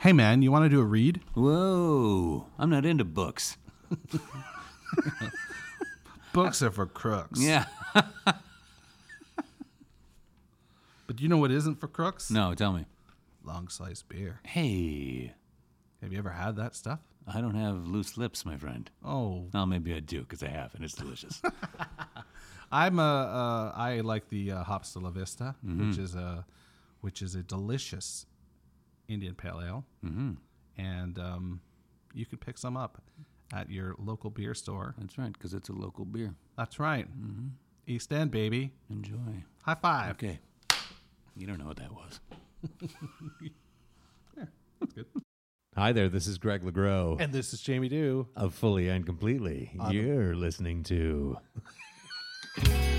Hey man, you want to do a read? Whoa, I'm not into books. Books are for crooks. Yeah. But you know what isn't for crooks? No, tell me. Long sliced beer. Hey, Have you ever had that stuff? I don't have loose lips, my friend. Oh, Well, maybe I do because I have, and it's delicious. I'm a. Uh, I like the uh, Hops de la Vista, Mm-hmm. which is a, which is a delicious Indian Pale Ale, mm-hmm. and um, you could pick some up at your local beer store. That's right, because it's a local beer. That's right, Mm-hmm. East End, baby. Enjoy. High five. Okay. You don't know what that was. That's good. Hi there, this is Greg LeGros And this is Jamie Dew. of Fully and Completely. You're listening to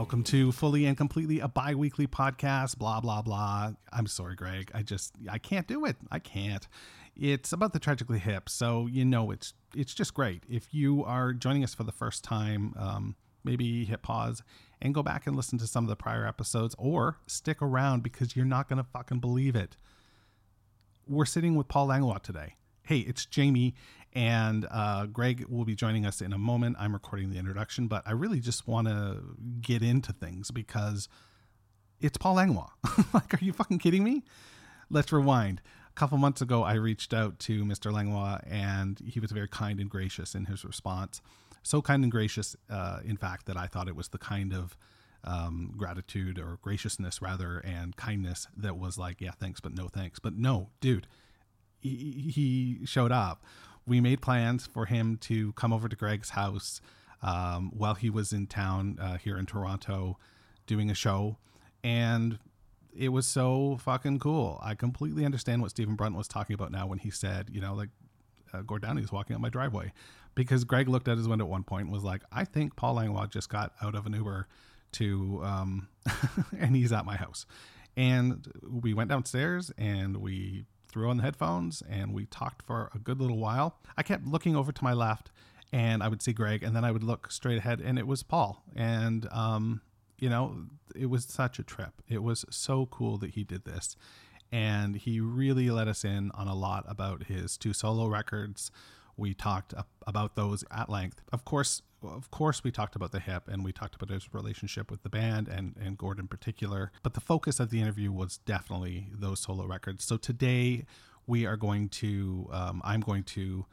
Welcome to Fully and Completely, a bi-weekly podcast, blah, blah, blah. I'm sorry, Greg. I just, I can't do it. I can't. It's about the Tragically Hip, so you know it's it's just great. If you are joining us for the first time, um, maybe hit pause and go back and listen to some of the prior episodes or stick around because you're not going to fucking believe it. We're sitting with Paul Langlois today. Hey, it's Jamie, and uh, Greg will be joining us in a moment. I'm recording the introduction, but I really just want to get into things because it's Paul Langlois. like, are you fucking kidding me? Let's rewind. A couple months ago, I reached out to Mr. Langlois, and he was very kind and gracious in his response. So kind and gracious, uh, in fact, that I thought it was the kind of um, gratitude or graciousness, rather, and kindness that was like, yeah, thanks, but no thanks. But no, dude, he, he showed up. We made plans for him to come over to Greg's house um, while he was in town uh, here in Toronto doing a show. And it was so fucking cool. I completely understand what Stephen Brunt was talking about now when he said, you know, like uh, Gord Downie is walking up my driveway. Because Greg looked at his window at one point and was like, I think Paul Langlois just got out of an Uber to, um, and he's at my house. And we went downstairs and we threw on the headphones and we talked for a good little while. I kept looking over to my left and I would see Greg and then I would look straight ahead and it was Paul. And, um, you know, it was such a trip. It was so cool that he did this. And he really let us in on a lot about his two solo records. We talked about those at length. Of course, of course, we talked about the hip and we talked about his relationship with the band and, and Gord in particular. But the focus of the interview was definitely those solo records. So today we are going to, um, I'm going to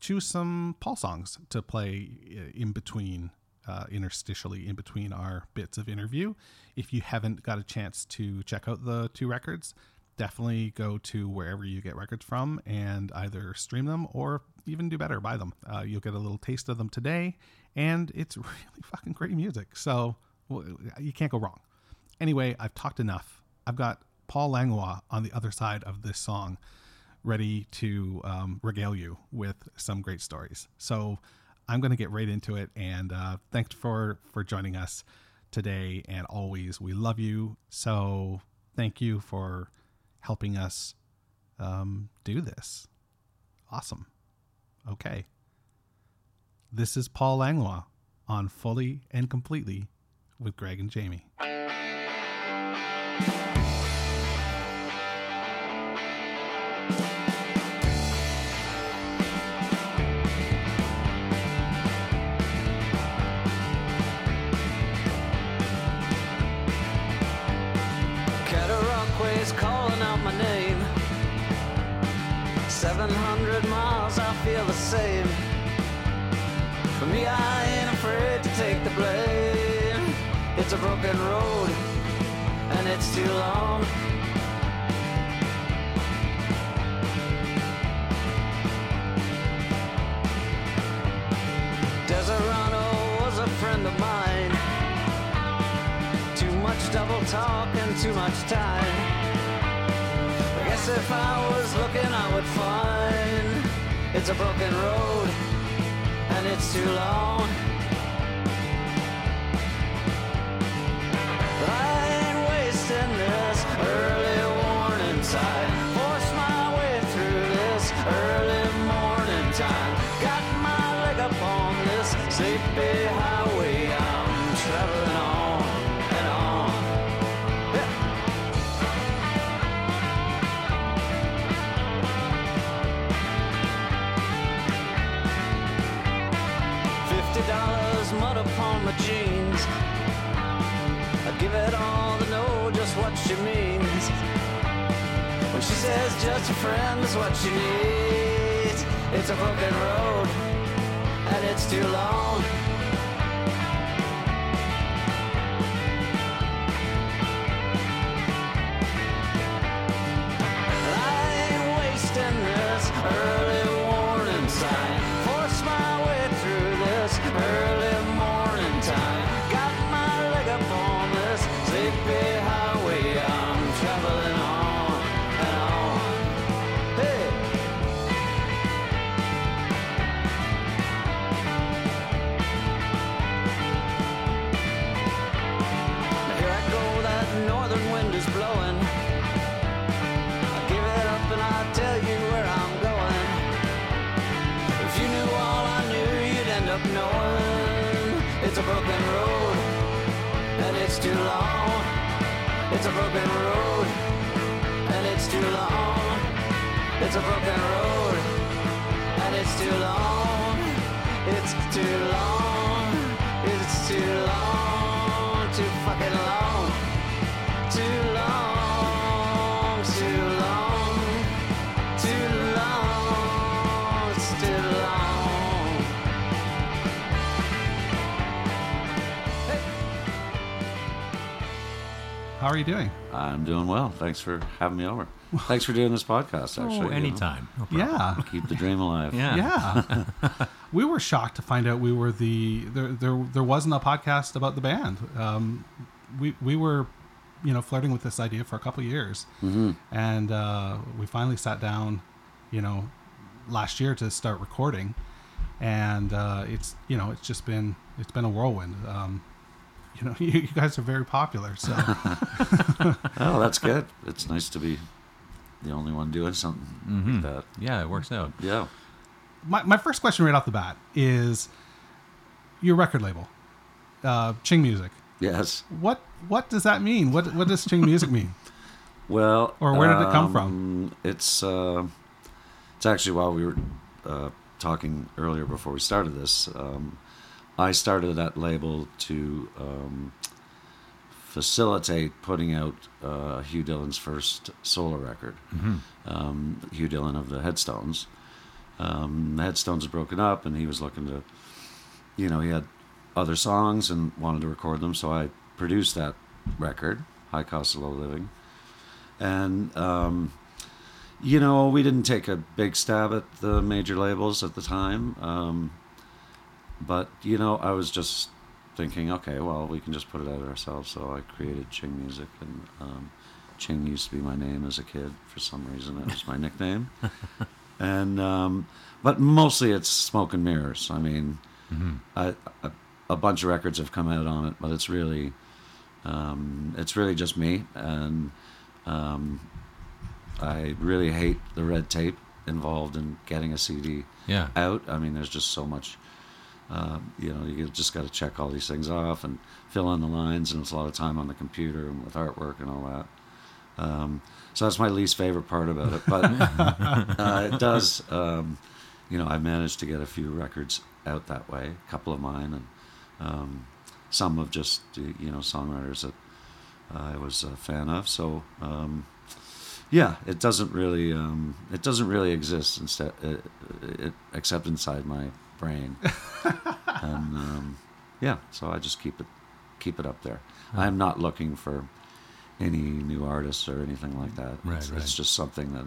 choose some Paul songs to play uh, in between, uh, interstitially in between our bits of interview. If you haven't got a chance to check out the two records, definitely go to wherever you get records from and either stream them or even do better, buy them. Uh, you'll get a little taste of them today, and it's really fucking great music. So well, you can't go wrong. Anyway, I've talked enough. I've got Paul Langlois on the other side of this song ready to um, regale you with some great stories. So I'm going to get right into it. And uh, thanks for for joining us today and always. We love you. So thank you for helping us um, do this. Awesome. Okay. This is Paul Langlois on Fully and Completely with Greg and Jamie. Time. I guess if I was looking, I would find it's a broken road and it's too long. It all to know just what she means. When she says just a friend is what she needs, it's a broken road and it's too long. It's a broken road and it's too long. It's a broken road and it's too long. It's too long. It's too long. Too fucking long. Too long. How are you doing? I'm doing well. Thanks for having me over. Thanks for doing this podcast. Actually, Oh, you know. anytime. No. Yeah. keep the dream alive. Yeah. Yeah. we were shocked to find out we were the there there there wasn't a podcast about the band. Um, we we were you know flirting with this idea for a couple years, Mm-hmm. and uh, we finally sat down, you know, last year to start recording, and uh, it's you know it's just been it's been a whirlwind. Um, you know, you, you guys are very popular, so Oh, that's good. It's nice to be the only one doing something Mhm. like that. Yeah, it works out. Yeah. my, my first question right off the bat is your record label, uh, Ching Music. Yes. What what does that mean? What what does Ching Music mean? Well, Or where did it come from? um, It's uh, it's actually while we were uh, talking earlier before we started this. Um, I started that label to um, facilitate putting out uh, Hugh Dillon's first solo record. Um, Hugh Dillon of the Headstones. Um, the Headstones had broken up, and he was looking to, you know, he had other songs and wanted to record them, so I produced that record, High Cost of Low Living and um, you know we didn't take a big stab at the major labels at the time um, but you know i was just thinking okay well we can just put it out ourselves so i created ching music and um, ching used to be my name as a kid for some reason it was my nickname and um, but mostly it's smoke and mirrors i mean I, a, a bunch of records have come out on it but it's really um, it's really just me and um, I really hate the red tape involved in getting a CD Yeah. out. I mean, there's just so much. Uh, you know, you just got to check all these things off and fill in the lines, and it's a lot of time on the computer and with artwork and all that. Um, so that's my least favorite part about it, but uh, it does. Um, you know, I managed to get a few records out that way, a couple of mine, and um, some of just uh, you know songwriters that I was a fan of. So um, yeah, it doesn't really um, it doesn't really exist instead it, it, except inside my brain, and um, yeah, so I just keep it keep it up there. I'm not looking for any new artists or anything like that. Right, it's, right. it's just something that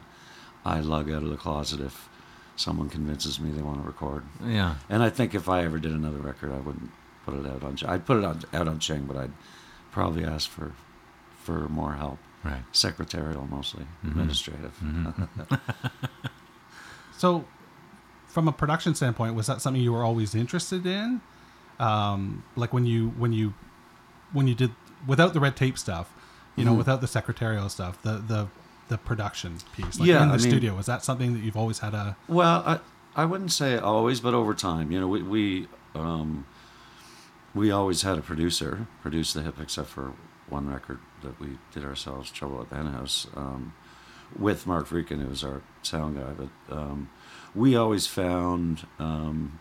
I lug out of the closet if someone convinces me they want to record. Yeah. And I think if I ever did another record, I wouldn't put it out on. Ch- I'd put it on, out on Ching, but I'd probably ask for for more help, Right. secretarial mostly, Mhm. administrative. So, from a production standpoint, was that something you were always interested in? Um, like when you when you when you did without the red tape stuff, you know, Mhm. without the secretarial stuff, the the the production piece, like Yeah, in the I mean- studio, was that something that you've always had a? Well, I, I wouldn't say always, but over time, you know, we we um, we always had a producer produce the hip, except for one record that we did ourselves, "Trouble at the Hen House," um, with Mark Vreeken, who was our sound guy. But um, we always found um,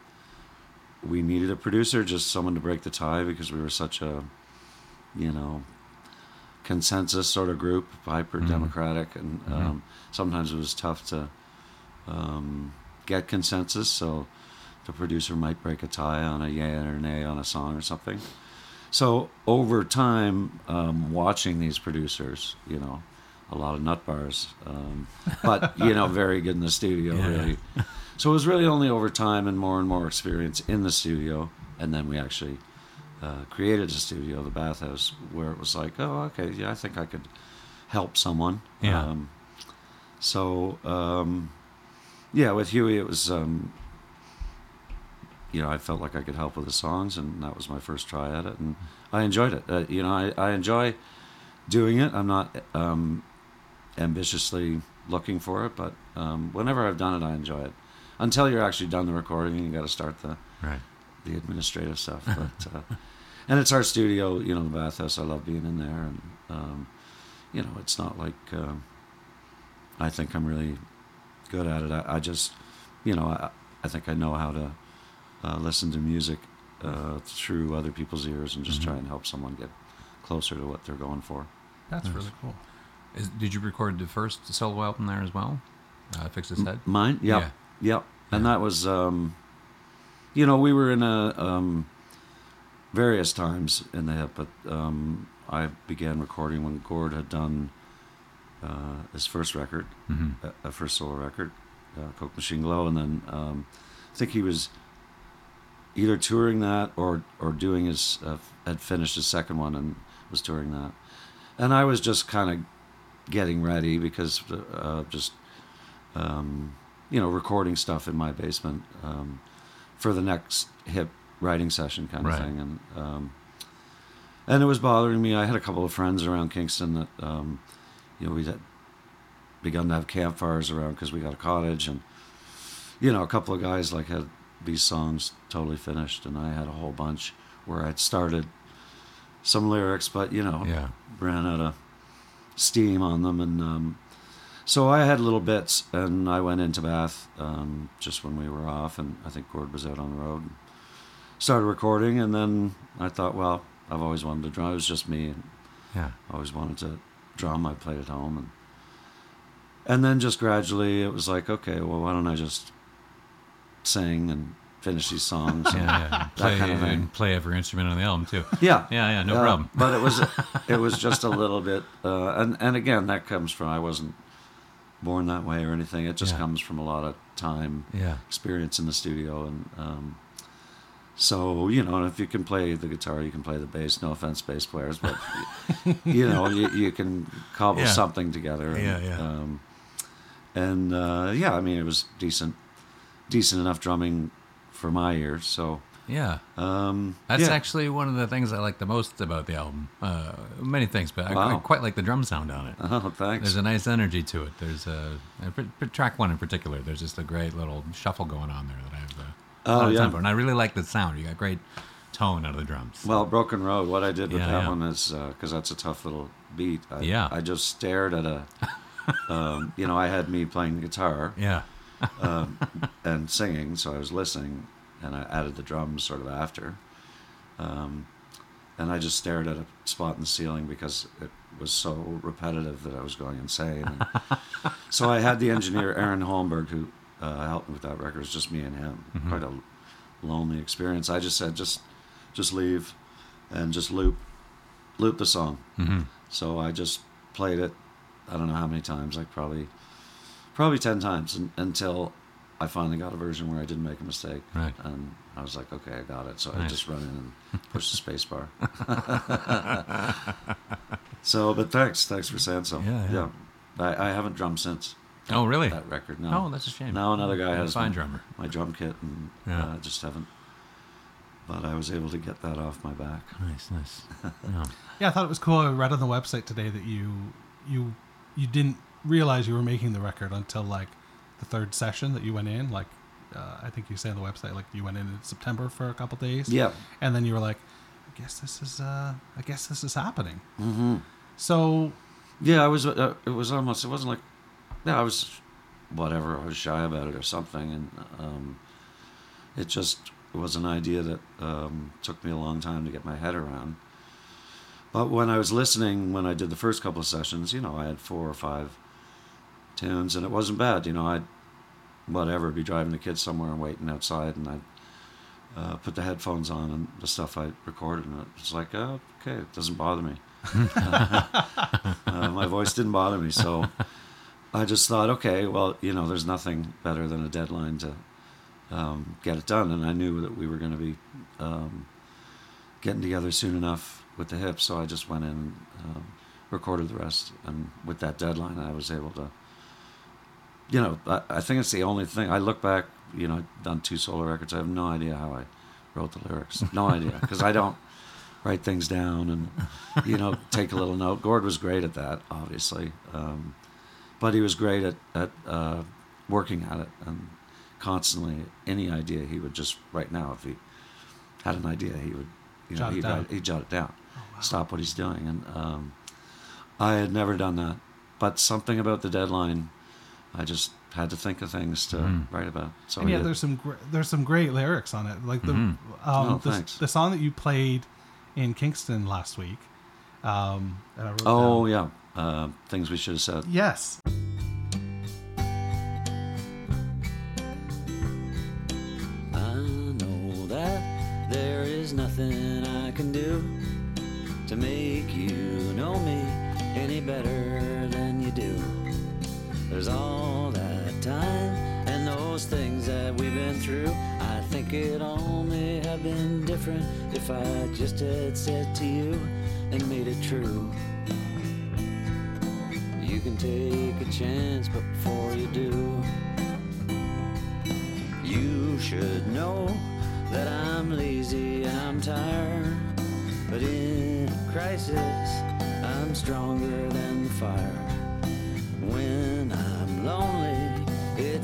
we needed a producer, just someone to break the tie, because we were such a, you know, consensus sort of group, hyper democratic, and um, sometimes it was tough to um, get consensus. So the producer might break a tie on a yay or nay on a song or something. So over time, um, watching these producers, you know, a lot of nut bars, um, but you know, very good in the studio, Yeah. really. So it was really only over time and more and more experience in the studio, and then we actually uh, created a studio, the Bathhouse, where it was like, oh, okay, yeah, I think I could help someone. Yeah. Um, so um, yeah, with Huey, it was um, you know I felt like I could help with the songs, and that was my first try at it, and I enjoyed it. Uh, you know, I, I enjoy doing it. I'm not um, ambitiously looking for it, but um, whenever I've done it, I enjoy it. Until you're actually done the recording, you got to start the Right. the administrative stuff. But uh, and it's our studio, you know, the bathhouse. I love being in there, and um, you know, it's not like um I think I'm really good at it. I, I just, you know, I, I think I know how to uh, listen to music uh, through other people's ears and just try and help someone get closer to what they're going for. That's really cool. Is, did you record the first solo album there as well? Uh, Fix This Head? Mine, yep, Yeah. yep. And that was, um, you know, we were in a um, various times in the hip, but um, I began recording when Gord had done uh, his first record, Mhm. a, a first solo record, uh, Coke Machine Glow, and then um, I think he was either touring that or or doing his uh, had finished his second one and was touring that, and I was just kind of getting ready because uh, just um, you know recording stuff in my basement um, for the next hip writing session kind of Right. thing, and um, and it was bothering me. I had a couple of friends around Kingston that um, you know we had begun to have campfires around because we got a cottage and you know a couple of guys like had these songs totally finished and i had a whole bunch where i'd started some lyrics but you know Yeah. ran out of steam on them. And um, so i had little bits and i went into bath um, just when we were off. And i think gord was out on the road and started recording. And then i thought well i've always wanted to drum it was just me. And Yeah. I always wanted to drum. I played at home, and and then just gradually it was like, okay, well, why don't I just sing and finish these songs? Yeah, yeah. That Play, kind of and play every instrument on the album, too. yeah, Yeah, yeah, no Uh, problem. But it was it was just a little bit, uh, and and again, that comes from I wasn't born that way or anything. It just Yeah. comes from a lot of time Yeah. experience in the studio and um, so you know if you can play the guitar you can play the bass no offense bass players but you know you, you can cobble Yeah. something together and, Yeah, yeah. um, and uh, yeah i mean it was decent decent enough drumming for my ears so Yeah. um, That's yeah. actually one of the things I like the most about the album. Uh, many things, but I, I quite like the drum sound on it. oh thanks There's a nice energy to it. There's a, a track one in particular. There's just a great little shuffle going on there that I have. Uh, a Oh, lot of yeah. time for. and I really like the sound. You got great tone out of the drums. Well, Broken Road. What I did with Yeah, that yeah. one is because that's a tough little beat. I, Yeah. I just stared at a. um, you know, I had me playing guitar yeah, um, and singing, so I was listening, and I added the drums sort of after. Um, and I just stared at a spot in the ceiling because it was so repetitive that I was going insane. And so I had the engineer Aaron Holmberg who uh, helped me with that record. It was just me and him. Quite a lonely experience. I just said, just, just leave, and just loop, loop the song. hmm So I just played it. I don't know how many times. Like probably, probably ten times un until I finally got a version where I didn't make a mistake. Right. And I was like, okay, I got it. So I just run in and push the space bar. so, but thanks, thanks for saying so. Yeah, yeah. I, I haven't drummed since Oh, really? that record. No. Oh, that's a shame. Now another guy has fine my, drummer. my drum kit, and Yeah. uh, just haven't. But I was able to get that off my back. Nice, nice. Yeah. Yeah, I thought it was cool. I read on the website today that you you you didn't realize you were making the record until like the third session that you went in. Like uh, I think you say on the website, like you went in in September for a couple days. Yeah. And then you were like, I guess this is, uh, I guess this is happening. Mm-hmm. So Yeah, I was. Uh, it was almost. It wasn't like. Yeah, I was. Whatever. I was shy about it or something, and um, it just was an idea that um, took me a long time to get my head around. But when I was listening, when I did the first couple of sessions, you know, I had four or five tunes, and it wasn't bad. You know, I'd whatever be driving the kids somewhere and waiting outside, and I'd uh, put the headphones on and the stuff I recorded, and it was like, oh, okay, it doesn't bother me. uh, my voice didn't bother me, so I just thought, okay, well, you know, there's nothing better than a deadline to um, get it done, and I knew that we were going to be um, getting together soon enough with the hips, so I just went in, and um, recorded the rest, and with that deadline, I was able to. You know, I, I think it's the only thing. I look back, you know, I've done two solo records. I have no idea how I wrote the lyrics. No idea, because I don't write things down and you know take a little note. Gord was great at that, obviously, um, but he was great at at uh, working at it and constantly any idea he would just right now if he had an idea he would you know Jot it he'd, down. write, he'd jot it down, stop what he's doing, and um, I had never done that, but something about the deadline, I just had to think of things to write about. So and yeah, did. there's some gr- there's some great lyrics on it. Like the um, Oh, the, the song that you played in Kingston last week. Um, that I wrote oh down. yeah, uh, things we should have said. yes. I know that there is nothing I can do to make you know me any better than you do. There's all that time and those things that we've been through. I think it only have been different if I just had said to you and made it true. You can take a chance, but before you do, you should know that I'm lazy and I'm tired. But in crisis, I'm stronger than fire.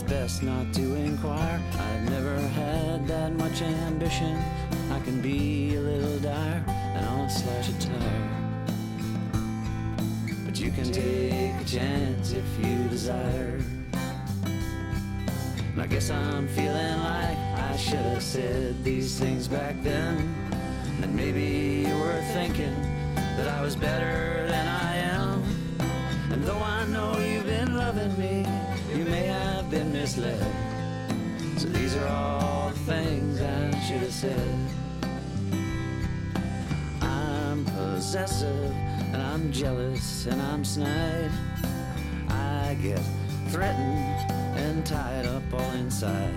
Best not to inquire. I've never had that much ambition. I can be a little dire and I'll slash a tire. But you can take a chance if you desire. And I guess I'm feeling like I should have said these things back then. And maybe you were thinking that I was better than I All the things I should have said. I'm possessive and I'm jealous and I'm snide. I get threatened and tied up all inside.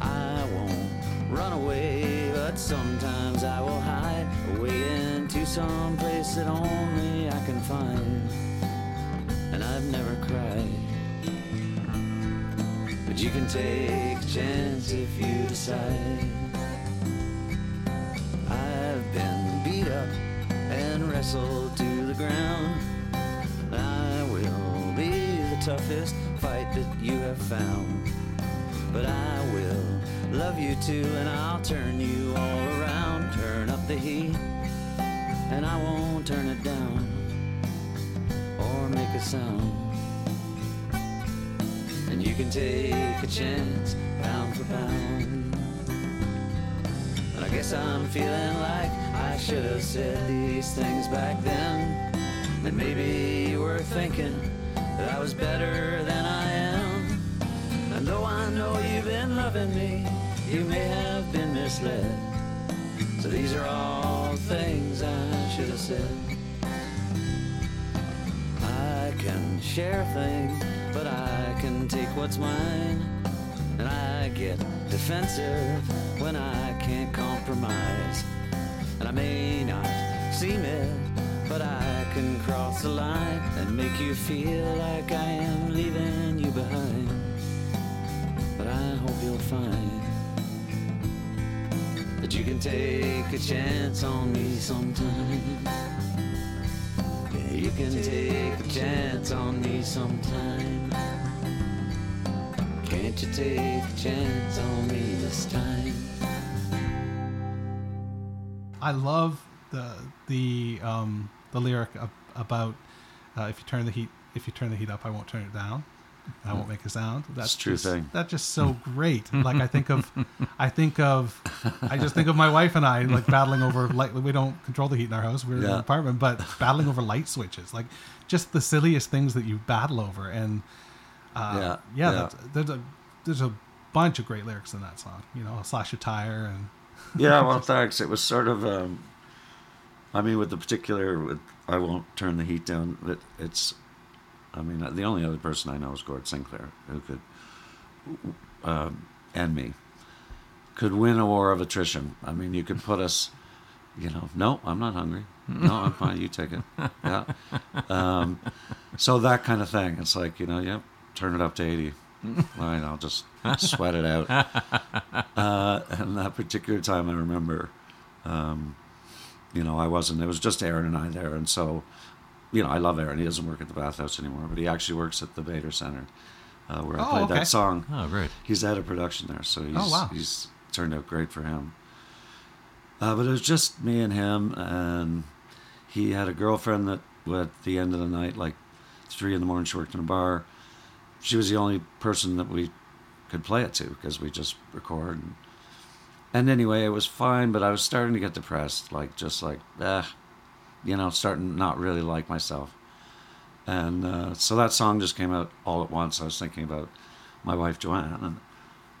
I won't run away, but sometimes I will hide away into some place that only I can find. And I've never cried. You can take a chance if you decide. I've been beat up and wrestled to the ground. I will be the toughest fight that you have found. But I will love you too, and I'll turn you all around. Turn up the heat, and I won't turn it down or make a sound. You can take a chance, pound for pound. And I guess I'm feeling like I should have said these things back then. And maybe you were thinking that I was better than I am. And though I know you've been loving me, you may have been misled. So these are all things I should have said. I can share things, but I can take what's mine. And I get defensive when I can't compromise. And I may not seem it, but I can cross the line and make you feel like I am leaving you behind. But I hope you'll find that you can take a chance on me sometime. You can take a chance on me sometime. Can Can't you take a chance on me this time? I love the the um, the lyric about uh, if you turn the heat if you turn the heat up, I won't turn it down. I won't make a sound. That's true just, thing. That's just so great. Like I think of, I think of, I just think of my wife and I like battling over light. We don't control the heat in our house. We're in an apartment, but battling over light switches, like just the silliest things that you battle over. And uh, Yeah, yeah, yeah. That's, there's a there's a bunch of great lyrics in that song. You know, slash a tire and Yeah, well, thanks. It was sort of, um, I mean, with the particular, with I won't turn the heat down. It, it's, I mean, the only other person I know is Gord Sinclair, who could, um, and me, could win a war of attrition. I mean, you could put us, you know, no, I'm not hungry. No, I'm fine. You take it. Yeah. Um, so that kind of thing. It's like, you know, yep, turn it up to 80. All right, I'll just sweat it out. Uh, and that particular time, I remember, um, you know, I wasn't. It was just Aaron and I there, and so, you know, I love Aaron. He doesn't work at the bathhouse anymore, but he actually works at the Bader Center, uh, where I Oh, played okay. that song. Oh, great. He's out of production there, so he's Oh, wow. he's turned out great for him. Uh, but it was just me and him, and he had a girlfriend that at the end of the night, like three in the morning, she worked in a bar. She was the only person that we could play it to because we just record. And, and anyway, it was fine, but I was starting to get depressed, like just like, eh, you know, starting to not really like myself. And uh, so that song just came out all at once. I was thinking about my wife Joanne, and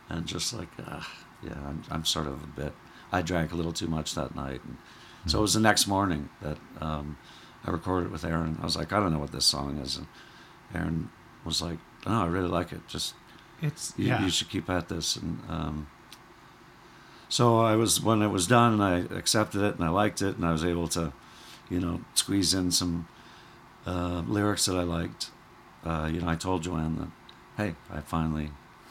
and just like, uh, yeah, I'm, I'm sort of a bit. I drank a little too much that night, and so it was the next morning that um, I recorded it with Aaron. I was like, I don't know what this song is, and Aaron was like, No, I really like it. Just it's you, yeah. you should keep at this. And um, so I was when it was done, and I accepted it, and I liked it, and I was able to, you know, squeeze in some uh, lyrics that I liked. Uh, you know, I told Joanne that, hey, I finally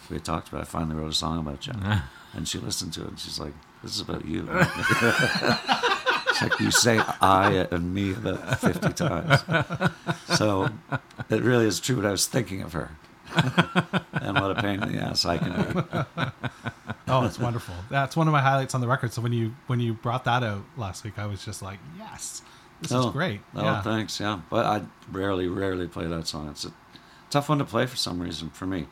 we had talked about. it, I finally wrote a song about you, and she listened to it, and she's like, "This is about you." it's like you say "I" and "me" about fifty times. So it really is true. What I was thinking of her and what a pain in the ass I can be. Oh, it's wonderful. That's one of my highlights on the record. So when you when you brought that out last week, I was just like, yes, this is great. Oh, yeah. thanks. Yeah, but I rarely, rarely play that song. It's a tough one to play for some reason for me.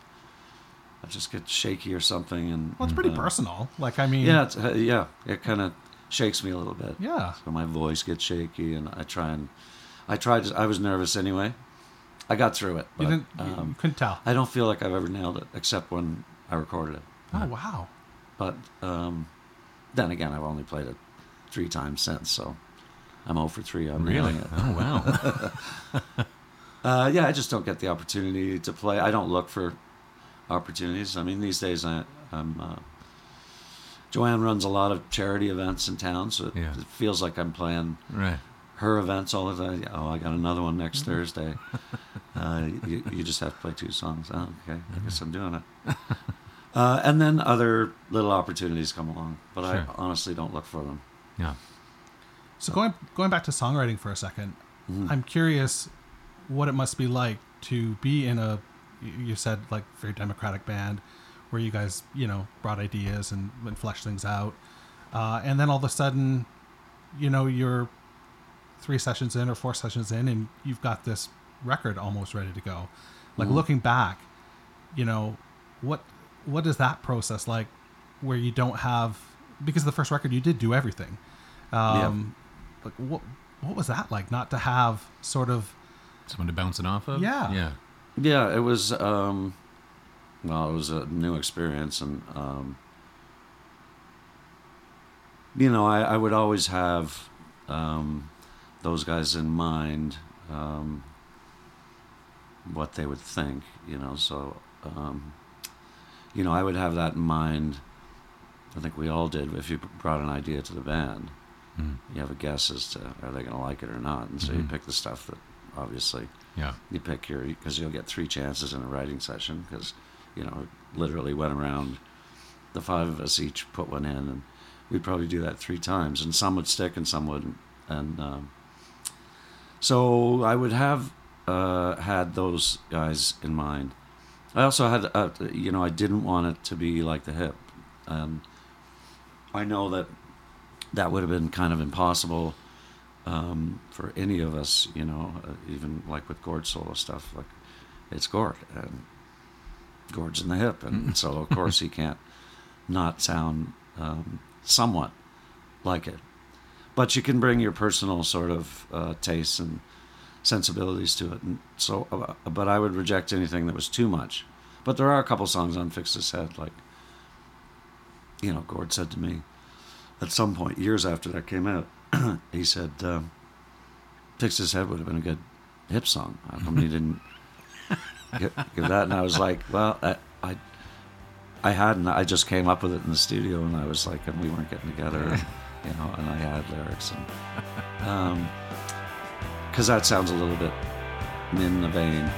I just get shaky or something, and Well, it's pretty uh, personal. Like I mean, Yeah, it's, uh, yeah, it kind of shakes me a little bit. Yeah. so my voice gets shaky, and I try and I tried. To, I was nervous anyway. I got through it. you didn't, you- you um, couldn't tell. I don't feel like I've ever nailed it, except when I recorded it. Oh wow. But um, then again, I've only played it three times since, so I'm 0 for 3 on Really? Oh wow. Uh, yeah, I just don't get the opportunity to play. I don't look for opportunities. I mean, these days I, I'm. Uh, Joanne runs a lot of charity events in town, so it, Yeah. it feels like I'm playing right. her events all the time. Oh, I got another one next Thursday. Uh, you, you just have to play two songs. Oh, okay, I guess I'm doing it. Uh, and then other little opportunities come along, but I honestly don't look for them. Yeah. So going going back to songwriting for a 2nd Mm-hmm. I'm curious what it must be like to be in a you said like very democratic band where you guys you know brought ideas and, and fleshed things out, uh, and then all of a sudden, you know you're three sessions in or four sessions in and you've got this record almost ready to go. Like Mhm. looking back, you know what what is that process like where you don't have because the first record you did do everything. Um, like what what was that like not to have sort of Someone to bounce it off of. Yeah. Yeah. Yeah, it was. Um, well, it was a new experience, and um, you know, I, I would always have um, those guys in mind, um, what they would think. You know, so um, you know, I would have that in mind. I think we all did. If you brought an idea to the band, Mm. you have a guess as to are they going to like it or not, and so you Mhm. pick the stuff that obviously Yeah. you pick your because you'll get three chances in a writing session because you know literally went around the five of us each put one in and we'd probably do that three times and some would stick and some wouldn't and um, so i would have uh, had those guys in mind I also had, uh, you know, I didn't want it to be like the hip, and I know that that would have been kind of impossible um, for any of us, you know, uh, even like with Gord solo stuff. Like, it's Gord, and Gord's in the hip, and so of course he can't not sound um, somewhat like it. But you can bring your personal sort of uh, tastes and sensibilities to it. And so, uh, but I would reject anything that was too much. But there are a couple songs on Fix This Head, like, you know, Gord said to me at some point, years after that came out, he said, um, Fix This Head would have been a good hip song. How come you didn't give, give that? And I was like, well, I, I, I hadn't. I just came up with it in the studio, and I was like, and we weren't getting together, and, you know, and I had lyrics, and um, because that sounds a little bit in the vein.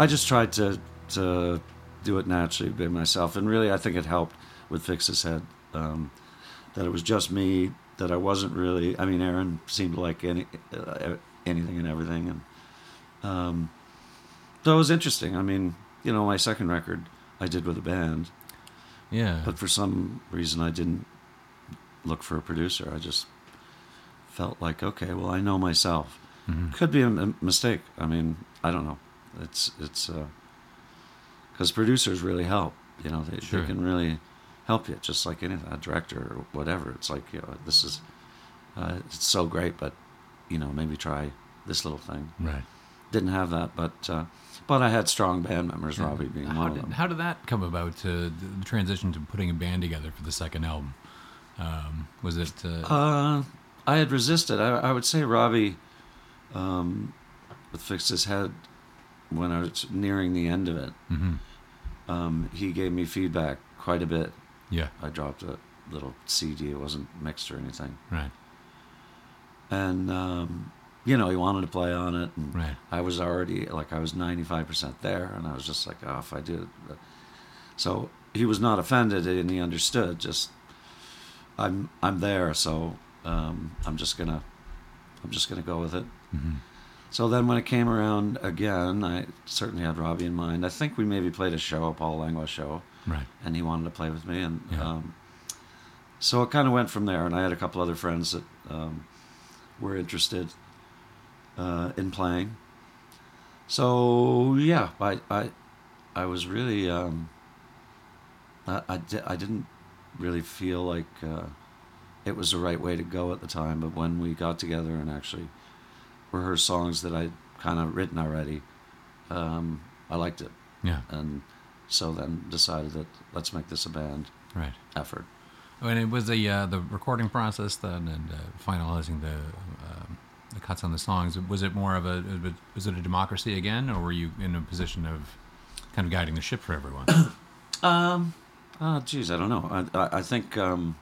I just tried to to do it naturally by myself, and really, I think it helped with Fix This Head um, that it was just me. That I wasn't really. I mean, Aaron seemed like any uh, anything and everything, and um, so it was interesting. I mean, you know, my second record I did with a band, Yeah. but for some reason I didn't look for a producer. I just felt like, okay, well, I know myself. Mhm. Could be a mistake. I mean, I don't know. It's it's because producers really help. You know, they, Sure. they can really help you, just like any a director or whatever. It's like, you know, this is uh, it's so great, but you know, maybe try this little thing. Right. Didn't have that, but uh, but I had strong band members, Yeah. Robbie being how one did, of them. How did that come about? To the transition to putting a band together for the second album? Um, was it? Uh, Uh, I had resisted. I, I would say Robbie, um, with Fix This Head, when I was nearing the end of it, mhm. um, he gave me feedback quite a bit. Yeah. I dropped a little CD. It wasn't mixed or anything. Right. And, um, you know, he wanted to play on it. And Right. I was already, like, I was 95% there. And I was just like, oh, if I do it. So he was not offended and he understood. Just, I'm, I'm there. So um, I'm just going to, I'm just going to go with it. hmm So then when it came around again, I certainly had Robbie in mind. I think we maybe played a show, a Paul Langlois show, Right. and he wanted to play with me. And Yeah. um, so it kind of went from there. And I had a couple other friends that um, were interested uh, in playing. So yeah, I I, I was really um, I I, di- I didn't really feel like uh, it was the right way to go at the time. But when we got together and actually rehearsed songs that I'd kind of written already, um, I liked it, Yeah. and so then decided that let's make this a band Right. effort. And it was the uh, the recording process then, and uh, finalizing the um, the cuts on the songs. Was it more of a was it a democracy again, or were you in a position of kind of guiding the ship for everyone? Um, oh, geez, I don't know. I, I, I think um,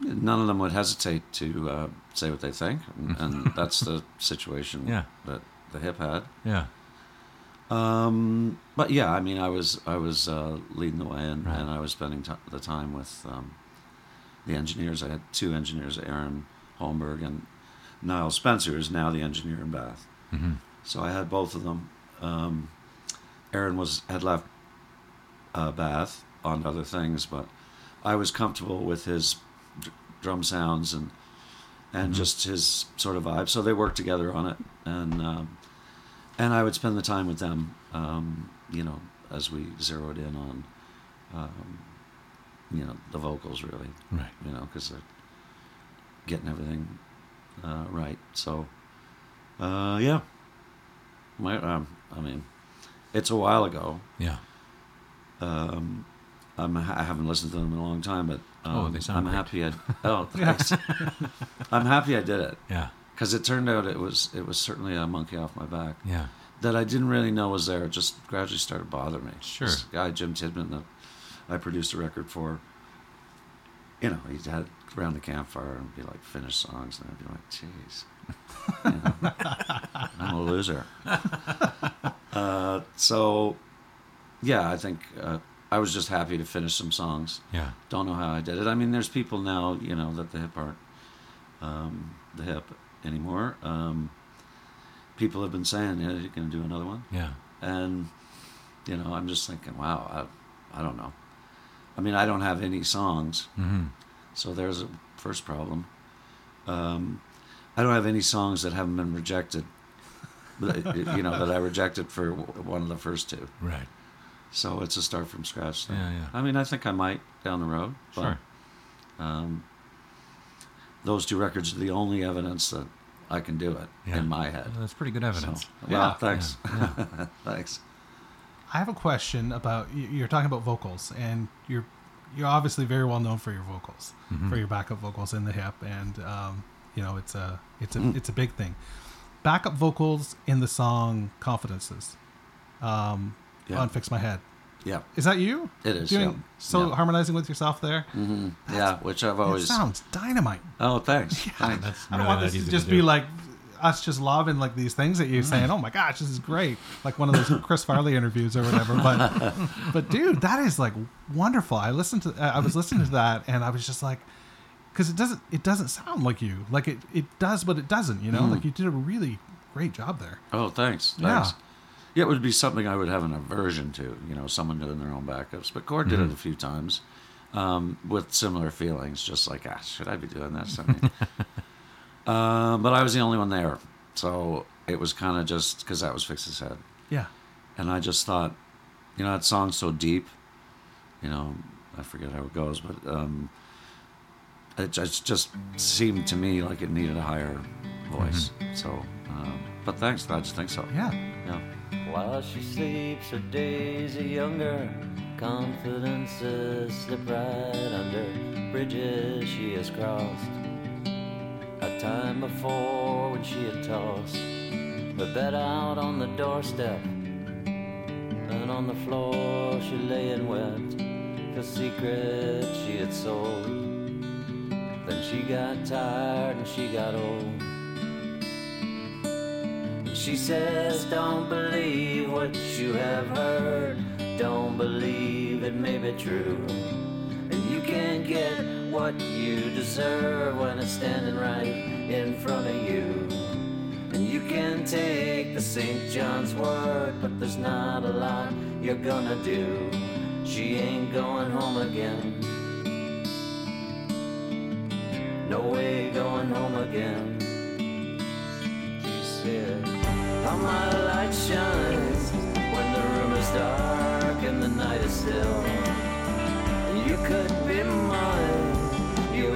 none of them would hesitate to uh, say what they think, and, and that's the situation Yeah. that the hip had. yeah. Um, but yeah, I mean, I was I was uh, leading the way, and, Right. and I was spending t- the time with um, the engineers. I had two engineers, Aaron Holmberg and Nyles Spencer, who's now the engineer in Bath. hmm So I had both of them. Um, Aaron was had left uh, Bath on other things, but I was comfortable with his drum sounds and and Mhm. just his sort of vibe. So they worked together on it, and um, and I would spend the time with them, um, you know, as we zeroed in on, um, you know, the vocals really, Right. you know, because they're getting everything uh, right. So, uh, yeah. My, um, I mean, it's a while ago. Yeah. Um, I'm, I haven't listened to them in a long time, but um, Oh, they sound I'm great. happy. I, oh, thanks. I'm happy I did it Yeah. because it turned out it was it was certainly a monkey off my back Yeah. that I didn't really know was there. It just gradually started bothering me. Sure. This guy Jim Tidman that I produced a record for. You know, he'd had around the campfire and be like finish songs, and I'd be like, "Jeez, I'm a loser." uh, so, yeah, I think uh, I was just happy to finish some songs. Yeah. Don't know how I did it. I mean, there's people now, you know, that the hip aren't um, the hip anymore. Um, people have been saying, yeah, you're going to do another one? Yeah. And, you know, I'm just thinking, wow, I, I don't know. I mean, I don't have any songs, hmm so there's a first problem. Um, I don't have any songs that haven't been rejected, you know, that I rejected for one of the first two. Right. So it's a start from scratch. Thing. Yeah, yeah. I mean, I think I might down the road. But, Sure. Um, those two records are the only evidence that I can do it Yeah. in my head. That's pretty good evidence. So, well, Yeah. thanks. Yeah, yeah. thanks. I have a question about you- you're talking about vocals, and you're you're obviously very well known for your vocals, Mhm. for your backup vocals in the hip, and um, you know it's a it's a Mm. it's a big thing. Backup vocals in the song "Confidences" um, Yeah. on "Fix My Head." Yeah, Is that you? it is. Doing yeah. so Yeah. harmonizing with yourself there. hmm Yeah, which I've It always. sounds dynamite. Oh, thanks. Yeah. Thanks. That's I don't really want this to just to be like us just loving like these things that you're saying. Oh my gosh, this is great! Like one of those Chris Farley interviews or whatever. But but dude, that is like wonderful. I listened to I was listening to that and I was just like, because it doesn't it doesn't sound like you. Like it it does, but it doesn't. You know, like you did a really great job there. Oh, thanks. Thanks. Yeah. It would be something I would have an aversion to, you know, someone doing their own backups. But Gord did it a few times um, with similar feelings, just like, ah, should I be doing this? I mean, uh, but I was the only one there. So it was kind of just because that was Fix This Head. Yeah. And I just thought, you know, that song's so deep, you know, I forget how it goes, but um, it just, just seemed to me like it needed a higher voice. So, um, but thanks, I just think so. Yeah. While she sleeps, her days are younger. Confidences slip right under bridges she has crossed. A time before when she had tossed her bed out on the doorstep. And on the floor she lay and wept the secret she had sold. Then she got tired and she got old. She says, Don't believe what you have heard. Don't believe it may be true. And you can get what you deserve when it's standing right in front of you. And you can take the St. John's wort, but there's not a lot you're gonna do. She ain't going home again. No way going home again. She said, How my light shines when the room is dark and the night is still. You could be mine. You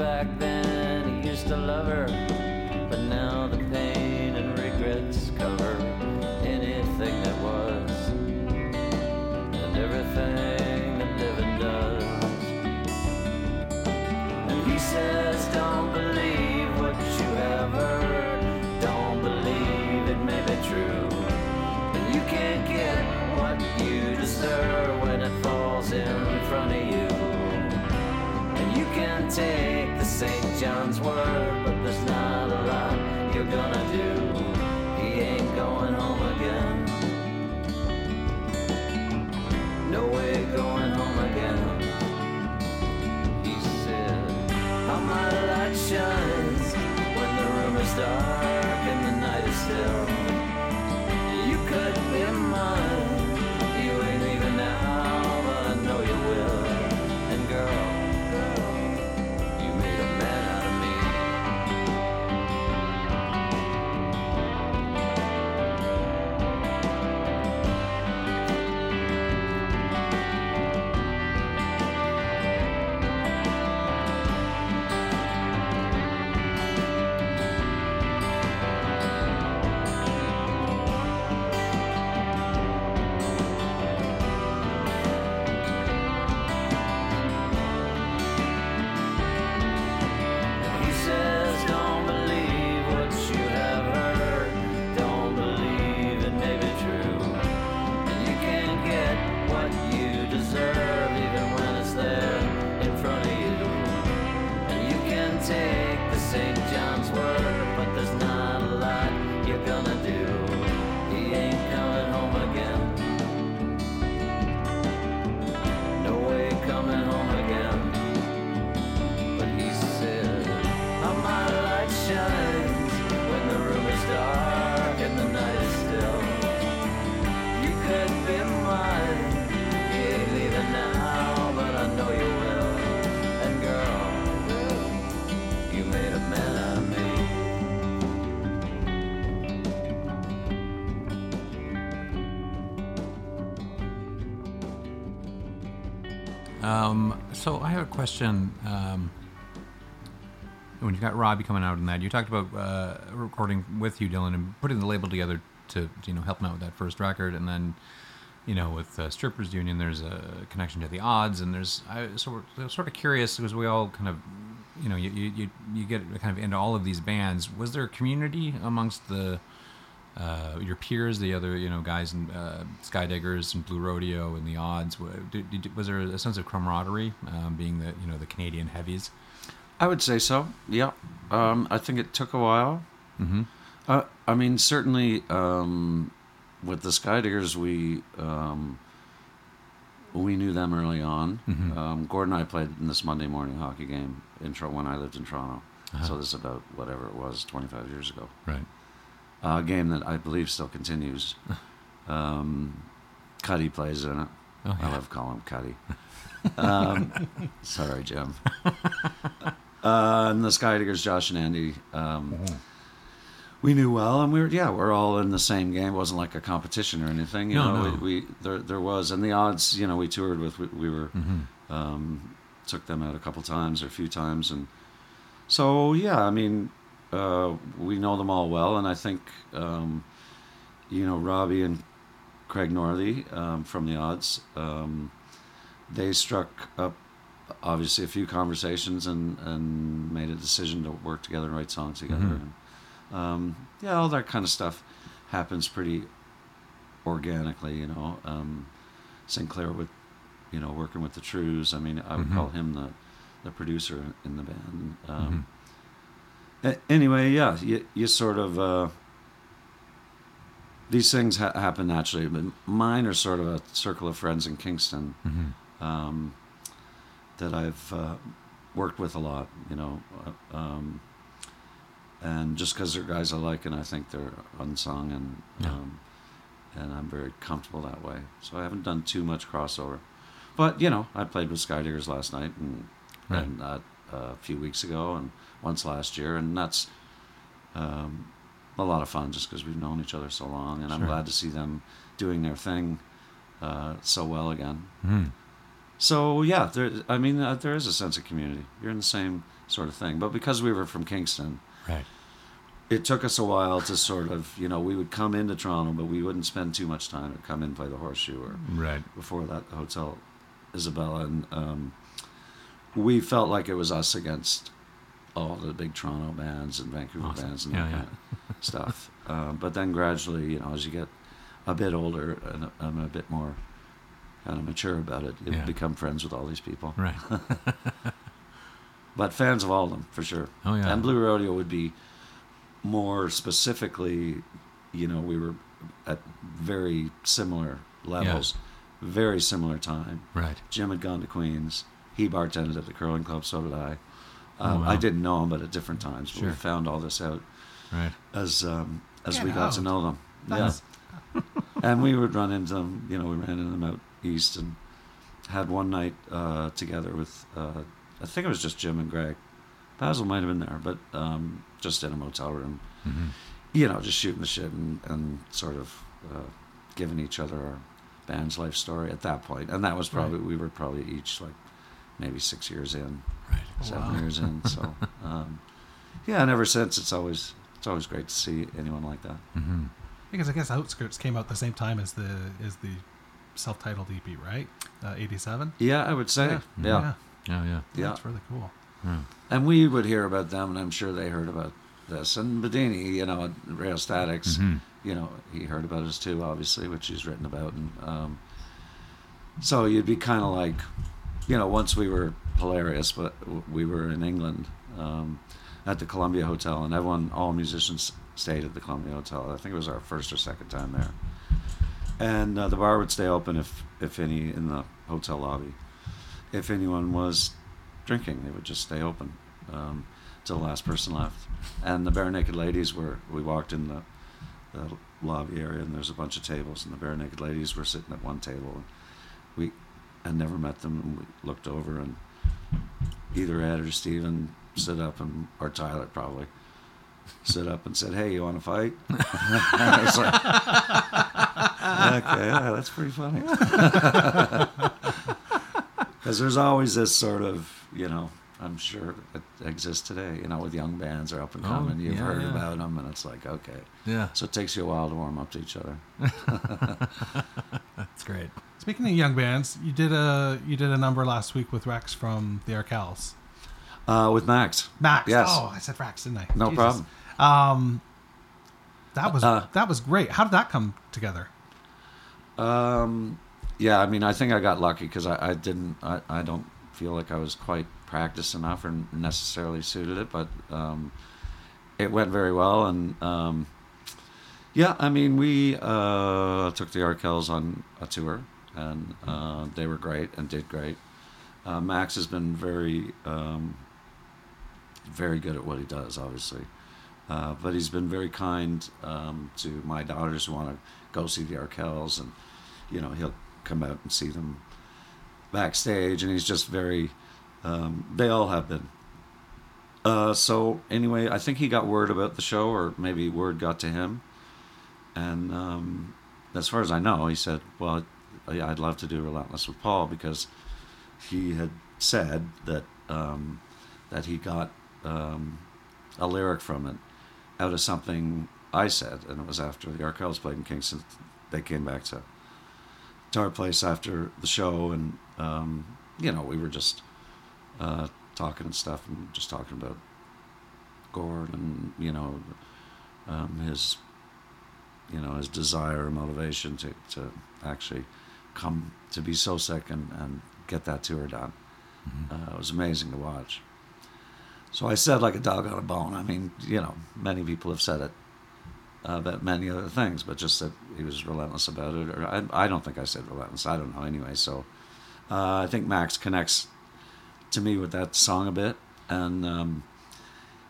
back then, he used to love her, John's wort, but there's not a lot you're gonna do. He ain't going home again. No way going home again. He said, How my light shines when the room is question. Um, when you got Robbie coming out in that, you talked about uh, recording with you, Dylan, and putting the label together to you know help him out with that first record, and then you know with uh, Strippers Union, there's a connection to the odds, and there's I so sort of curious because we all kind of you know you you you get kind of into all of these bands. Was there a community amongst the uh, your peers, the other you know guys in uh, Skydiggers and Blue Rodeo and the Odds? Did, did, was there a sense of camaraderie, um, being the you know the Canadian heavies? I would say so. Yeah. Um, I think it took a while. Mm-hmm. Uh, I mean, certainly um, with the Skydiggers, we um, we knew them early on. Mhm. Um, Gordon and I played in this Monday morning hockey game in Tro- when I lived in Toronto. Uh-huh. So this is about whatever it was, 25 years ago. Right. Uh, a game that I believe still continues. Um, Cuddy plays in it. Oh, I love calling him Cuddy. Um, sorry, Jim. Uh, and the Skydiggers, Josh and Andy, um, we knew well, and we were yeah, we're all in the same game. It wasn't like a competition or anything. You No, know, no. We, we there there was, and the odds. You know, we toured with. We, we were Mm-hmm. um, took them out a couple times or a few times, and so yeah, I mean, uh, we know them all well, and I think um, you know Robbie and Craig Northey um, from the odds. Um, they struck up obviously a few conversations and, and made a decision to work together and write songs together. Mhm. And, um, yeah, all that kind of stuff happens pretty organically, you know. Um, Sinclair with, you know, working with the Trews. I mean, I would Mhm. call him the, the producer in the band. Um, a- anyway, yeah, you, you sort of uh, these things ha- happen naturally. But mine are sort of a circle of friends in Kingston Mm-hmm. um, that I've uh, worked with a lot, you know, uh, um, and just because they're guys I like and I think they're unsung and Yeah. um, and I'm very comfortable that way. So I haven't done too much crossover, but you know, I played with Skydiggers last night and Right. and uh, a few weeks ago and once last year, and that's um, a lot of fun just because we've known each other so long, and I'm glad to see them doing their thing uh, so well again. Mm-hmm. So yeah, there. I mean, uh, there is a sense of community. You're in the same sort of thing, but because we were from Kingston, Right. it took us a while to sort of, you know, we would come into Toronto, but we wouldn't spend too much time. Or come in, play the horseshoe, or Right. before that, the hotel Isabella, and um, we felt like it was us against all the big Toronto bands and Vancouver Awesome. bands and Yeah, that yeah. kind of stuff. Um, but then gradually, you know, as you get a bit older and I'm a bit more kind of mature about it, you Yeah. become friends with all these people. Right. But fans of all of them for sure. Oh yeah. And Blue Rodeo would be more specifically, you know, we were at very similar levels, very similar time. Right. Jim had gone to Queens. He bartended at the curling club, so did I. Oh, Um, wow. I didn't know him, but at different times. But we found all this out Right. as um, as Get we got to know them. Nice. Yeah. and we would run into them. You know, we ran into them out east and had one night uh, together with. Uh, I think it was just Jim and Greg. Basil might have been there, but um, just in a motel room. Mm-hmm. You know, just shooting the shit and, and sort of uh, giving each other our band's life story at that point. And that was probably we were probably each like maybe six years in, Right. seven Wow. years in. So um, yeah, and ever since it's always it's always great to see anyone like that. Mm-hmm. Because I guess Outskirts came out the same time as the as the self-titled EP, right? Uh, 87. Yeah, I would say. Yeah. Yeah. Oh yeah. Yeah. That's really cool. Yeah. And we would hear about them, and I'm sure they heard about this. And Bidini, you know, at Rheostatics, Mhm. you know, he heard about us too, obviously, which he's written about. And um, so you'd be kind of like, you know, once we were hilarious, but we were in England um, at the Columbia Hotel, and everyone, all musicians stayed at the Columbia Hotel. I think it was our first or second time there. And uh, the bar would stay open if, if any, in the hotel lobby. If anyone was drinking, they would just stay open um, till the last person left. And the Barenaked Ladies were, we walked in the, the lobby area, and there's a bunch of tables, and the Barenaked Ladies were sitting at one table. And we had never met them, and we looked over, and either Ed or Steven stood up, and or Tyler probably stood up and said, "Hey, you want to fight?" I was like, "Okay, yeah, that's pretty funny." Because there's always this sort of, you know, I I'm sure it exists today. You know, with young bands are up and Oh, coming. You've yeah, heard yeah. about them, and it's like okay. Yeah. So it takes you a while to warm up to each other. That's great. Speaking of young bands, you did a you did a number last week with Rex from the Arkells. Uh, with Max. Max. Yes. Oh, I said Rex, didn't I? No problem. Um, that was Uh, that was great. How did that come together? Um, yeah, I mean, I think I got lucky because I, I didn't. I, I don't feel like I was quite practiced enough or necessarily suited it, but um, it went very well. And um, yeah, I mean, we uh, took the Arkells on a tour, and uh, they were great and did great. Uh, Max has been very, um, very good at what he does, obviously. Uh, but he's been very kind um, to my daughters who want to go see the Arkells, and you know he'll come out and see them backstage, and he's just very. Um, they all have been. Uh, so anyway, I think he got word about the show, or maybe word got to him, and um, as far as I know, he said, "Well, I'd love to do Relentless with Paul because he had said that um, that he got um, a lyric from it out of something I said, and it was after the Arkells played in Kingston. They came back to to our place after the show, and um, you know we were just uh, talking and stuff, and just talking about Gord and you know um, his you know his desire and motivation to to actually come to be so sick and, and get that tour done. Uh, it was amazing to watch. So I said like a dog on a bone. I mean, you know, many people have said it uh, about many other things, but just that he was relentless about it. Or I, I don't think I said relentless. I don't know. Anyway, so uh, I think Max connects to me with that song a bit, and um,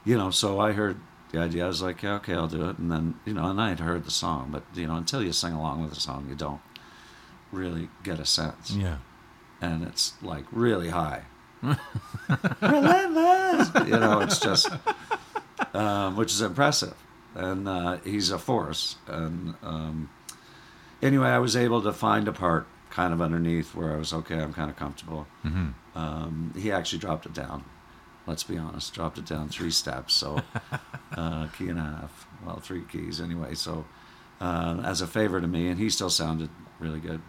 you know, so I heard the idea. I was like, yeah, okay, I'll do it. And then you know, and I had heard the song, but you know, until you sing along with the song, you don't really get a sense Yeah. and it's like really high. Relentless, you know. It's just, um, which is impressive, and uh, he's a force. And um, anyway, I was able to find a part kind of underneath where I was okay. I'm kind of comfortable. Mm-hmm. Um, he actually dropped it down. Let's be honest, dropped it down three steps, so uh, key and a half. Well, three keys anyway. So uh, as a favor to me, and he still sounded really good.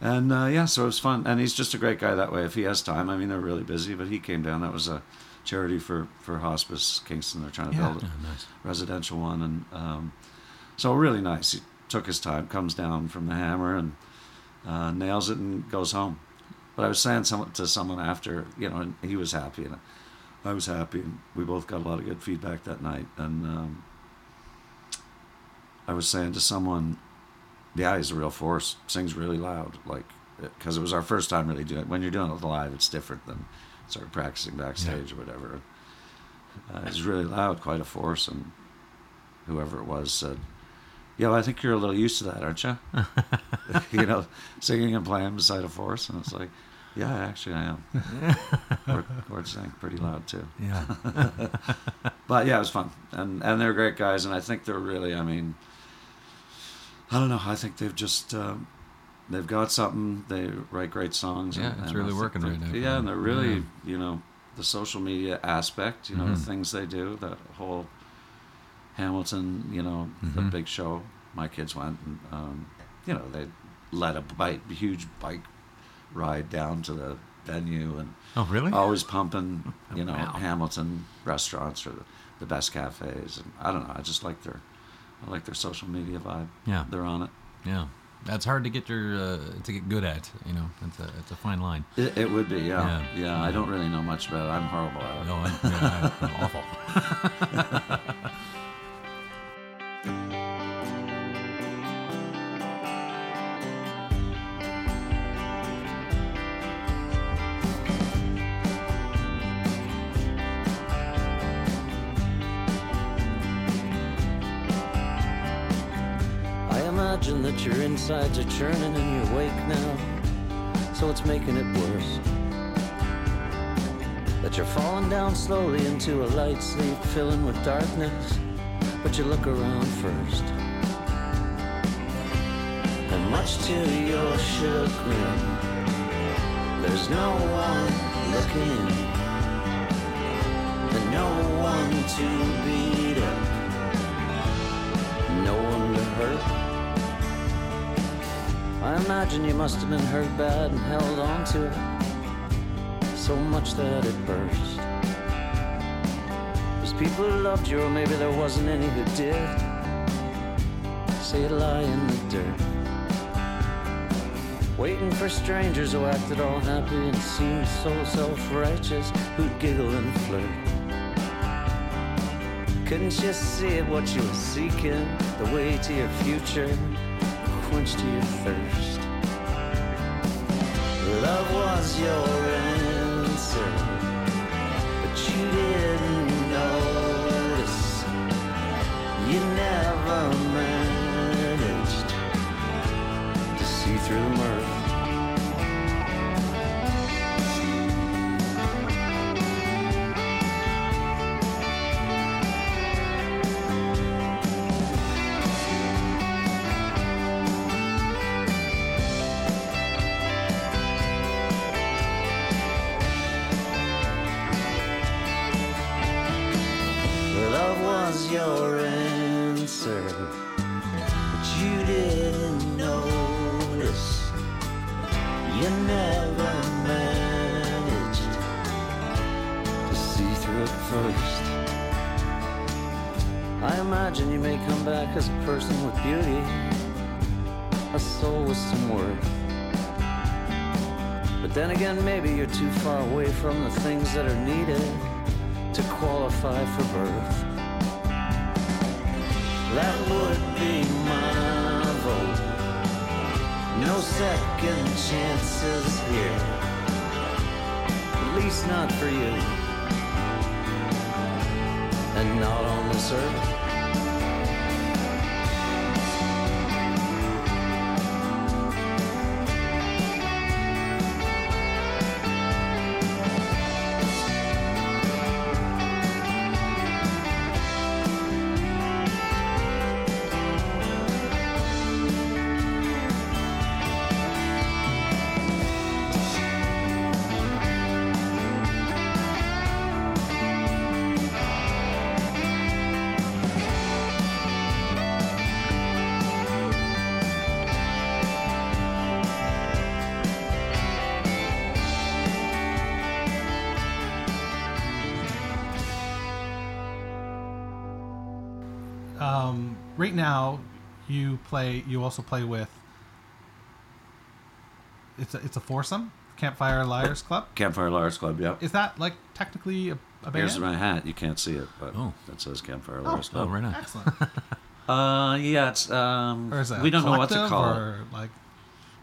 And uh, yeah, so it was fun. And he's just a great guy that way. If he has time, I mean, they're really busy, but he came down. That was a charity for for hospice Kingston. They're trying to Yeah. build a Oh, nice. residential one, and um, so really nice. He took his time, comes down from the hammer, and uh, nails it, and goes home. But I was saying some, to someone after, you know, and he was happy, and I was happy, and we both got a lot of good feedback that night. And um, I was saying to someone, yeah, he's a real force. Sings really loud, like because it was our first time really doing it. When you're doing it live, it's different than sort of practicing backstage or whatever. Uh, he's really loud, quite a force, and whoever it was said, "Yeah, well, I think you're a little used to that, aren't you? you know, singing and playing beside a force." And it's like, "Yeah, actually, I am." Gord sang pretty loud too. Yeah. But yeah, it was fun, and and they're great guys, and I think they're really. I mean, I don't know. I think they've just um, they've got something. They write great songs. Yeah, and, it's and really working right now Yeah, and they're really Yeah. you know the social media aspect. You know Mhm. the things they do. That whole Hamilton. You know the Mhm. big show. My kids went, and um, you know they led a bike, huge bike ride down to the venue and Oh, really? always pumping, you know, Wow. Hamilton restaurants or the, the best cafes, and I don't know. I just like their, I like their social media vibe. Yeah. they're on it. Yeah. That's hard to get your uh, to get good at. You know, it's a it's a fine line. It, it would be, yeah. Yeah. yeah, I don't really know much about it. I'm horrible at it. No, I, yeah, I'm awful. that your insides are churning and you're awake now, so it's making it worse. That you're falling down slowly into a light sleep, filling with darkness, but you look around first. And much to your chagrin, there's no one looking. And no one to beat up, no one to hurt. I imagine you must have been hurt bad and held on to it so much that it burst. There's people who loved you, or maybe there wasn't any who did. Say it lie in the dirt. Waiting for strangers who acted all happy and seemed so self-righteous, who'd giggle and flirt. Couldn't you see it, what you were seeking? The way to your future, to your thirst. Love was your answer, from the things that are needed to qualify for birth. That would be my vote. No second chances here. At least not for you. And not on this earth. Now, you play. You also play with. It's a it's a foursome. Campfire Liars Club. Campfire Liars Club, yeah. Is that like technically a, a band? Here's my hat. You can't see it, but Oh. that says Campfire Liars Oh, Club. Oh, right on. Excellent. Uh, yeah, it's um, Or is that we don't know what to collective, call it. Like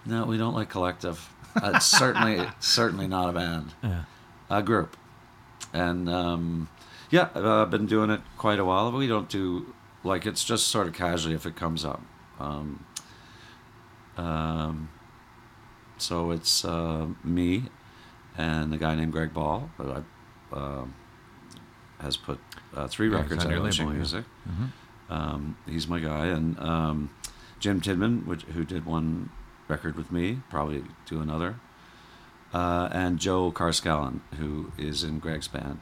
No, we don't like collective. Uh, it's certainly certainly not a band. Yeah. A group, and um, yeah, uh, I've been doing it quite a while. But we don't do like it's just sort of casually if it comes up. Um, um, so it's uh, me and a guy named Greg Ball who I, um has put uh, three Yeah, records out on yeah. Music. Mhm. Um, he's my guy, and um, Jim Tidman, which, who did one record with me, probably do another, uh, and Joe Carscallon, who is in Greg's band,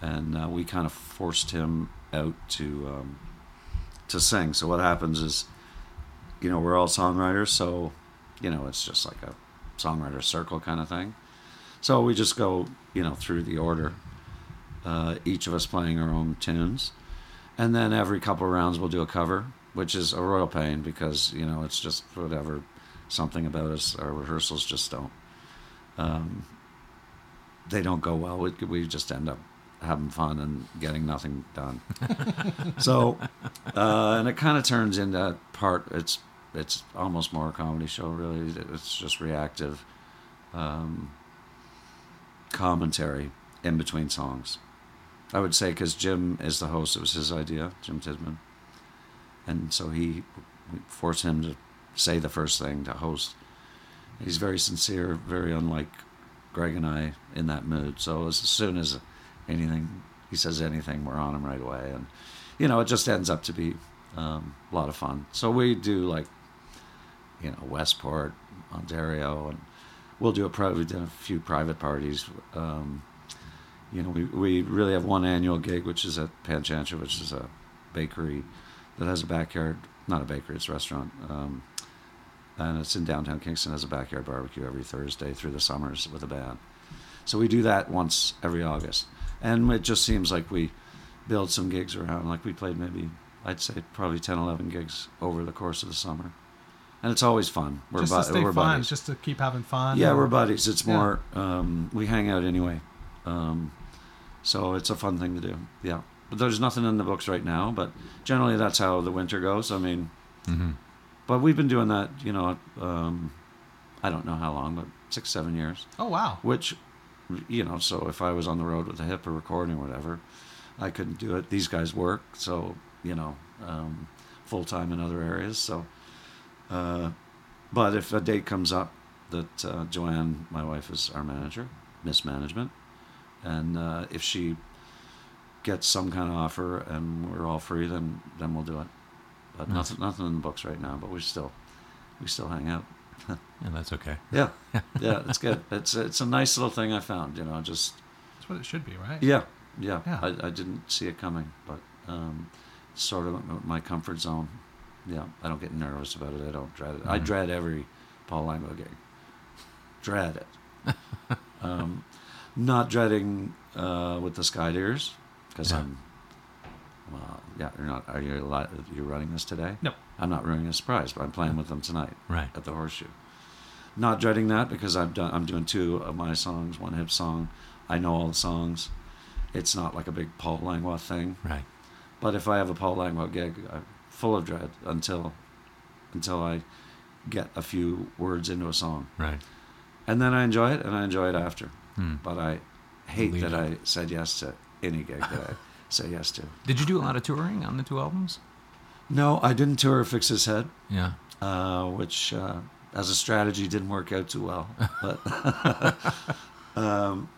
and uh, we kind of forced him out to um, to sing. So what happens is, you know, we're all songwriters, so you know, it's just like a songwriter circle kind of thing. So we just go, you know, through the order, uh, each of us playing our own tunes and then every couple rounds we'll do a cover, which is a royal pain because you know it's just whatever something about us. Our rehearsals just don't. Um, they don't go well. We, we just end up having fun and getting nothing done. so, uh, and it kind of turns into a part. It's it's almost more a comedy show. Really, it's just reactive um, commentary in between songs. I would say because Jim is the host, it was his idea, Jim Tidman, and so he forced him to say the first thing to host. He's very sincere, very unlike Greg and I in that mood. So as soon as anything he says anything, we're on him right away, and you know it just ends up to be um, a lot of fun. So we do like you know Westport, Ontario, and we'll do a private, we've done a few private parties. Um, you know, we, we really have one annual gig, which is at Pan Chancho, which is a bakery that has a backyard, not a bakery, it's a restaurant. Um, and it's in downtown Kingston, has a backyard barbecue every Thursday through the summers with a band. So we do that once every August. And it just seems like we build some gigs around. Like we played maybe, I'd say probably 10, 11 gigs over the course of the summer. And it's always fun. We're, just bu- to stay we're fun, buddies. just to keep having fun. Yeah, or- we're buddies. It's Yeah. more um, we hang out anyway, um, so it's a fun thing to do. Yeah, but there's nothing in the books right now. But generally, that's how the winter goes. I mean, Mm-hmm. but we've been doing that. You know, um, I don't know how long, but six, seven years. Oh wow. Which, you know, so if I was on the road with a hip or recording or whatever, I couldn't do it. These guys work, so you know, um, full time in other areas. So, uh, but if a date comes up that uh, Joanne, my wife, is our manager, mismanagement, and uh, if she gets some kind of offer and we're all free, then then we'll do it. But Nice. nothing, nothing in the books right now. But we still, we still hang out. Yeah, that's okay. Yeah, yeah, it's good. It's it's a nice little thing I found. You know, just That's what it should be, right? yeah, yeah. Yeah. I, I didn't see it coming, but um, sort of my comfort zone. Yeah, I don't get nervous about it. I don't dread it. I Mhm. dread every Paul Langlois gig. Dread it. um, not dreading uh, with the Skydiggers because Yeah. I'm. Well, yeah, you're not. Are you you're running this today? No. I'm not ruining a surprise, but I'm playing with them tonight Right. at the Horseshoe. Not dreading that because I've done. I'm doing two of my songs, one hip song. I know all the songs. It's not like a big Paul Langlois thing. Right. But if I have a Paul Langlois gig, I'm full of dread until until I get a few words into a song, Right. and then I enjoy it, and I enjoy it after. Hmm. But I hate Lead that up. I said yes to any gig that I say yes to. Did you do a lot of touring on the two albums? No, I didn't tour Fix This Head. Yeah. uh, which uh, as a strategy didn't work out too well. But um,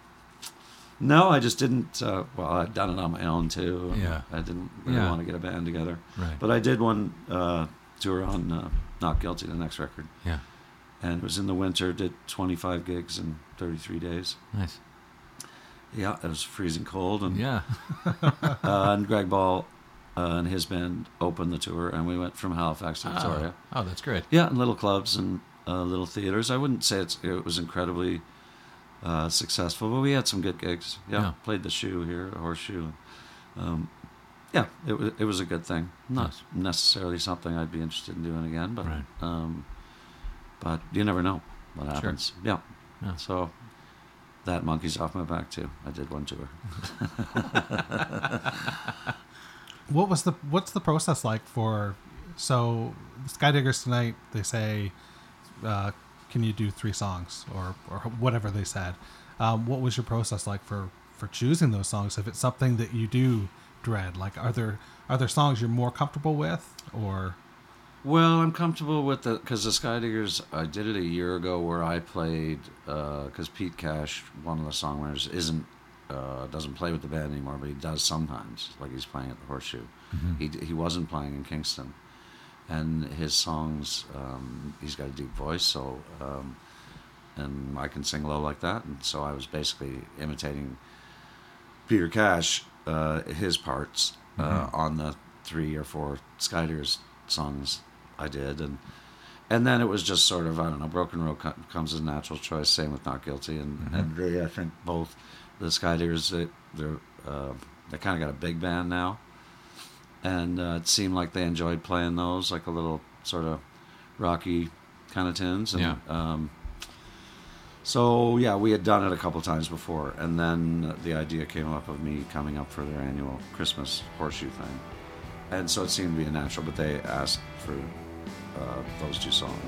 no, I just didn't. Uh, well, I'd done it on my own too. Yeah. I didn't really Yeah. want to get a band together. Right. But I did one uh, tour on uh, Not Guilty, the next record, yeah. and it was in the winter. Did 25 gigs in 33 days. Nice. Yeah, it was freezing cold, and Yeah. uh, and Greg Ball uh, and his band opened the tour, and we went from Halifax to Victoria. Oh, oh, that's great. Yeah, in little clubs and uh, little theaters. I wouldn't say it's, it was incredibly uh, successful, but we had some good gigs. Yeah, Yeah. played the shoe here, a horseshoe. Um, yeah, it was it was a good thing. Not necessarily something I'd be interested in doing again, but Right. um, but you never know what Sure. happens. Yeah. Yeah. So that monkey's off my back too. I did one tour. What was the what's the process like for so Skydiggers tonight? They say, uh, "Can you do three songs or or whatever they said?" Um, what was your process like for for choosing those songs? If it's something that you do dread, like are there are there songs you're more comfortable with, or Well, I'm comfortable with the because the Skydiggers. I did it a year ago where I played because Pete Cash, one of the songwriters, isn't uh, doesn't play with the band anymore, but he does sometimes. Like he's playing at the Horseshoe. He d- he wasn't playing in Kingston, and his songs. Um, he's got a deep voice, so um, and I can sing low like that, and so I was basically imitating Peter Cash, uh, his parts uh, on the three or four Skydiggers songs I did, and and then it was just sort of I don't know. Broken Road comes as a natural choice. Same with Not Guilty, and and really, I think both the Skydiggers they they're uh, they kind of got a big band now, and uh, it seemed like they enjoyed playing those, like a little sort of rocky kind of tunes, and Yeah. um, so yeah, we had done it a couple times before, and then the idea came up of me coming up for their annual Christmas horseshoe thing, and so it seemed to be a natural. But they asked for uh, those two songs.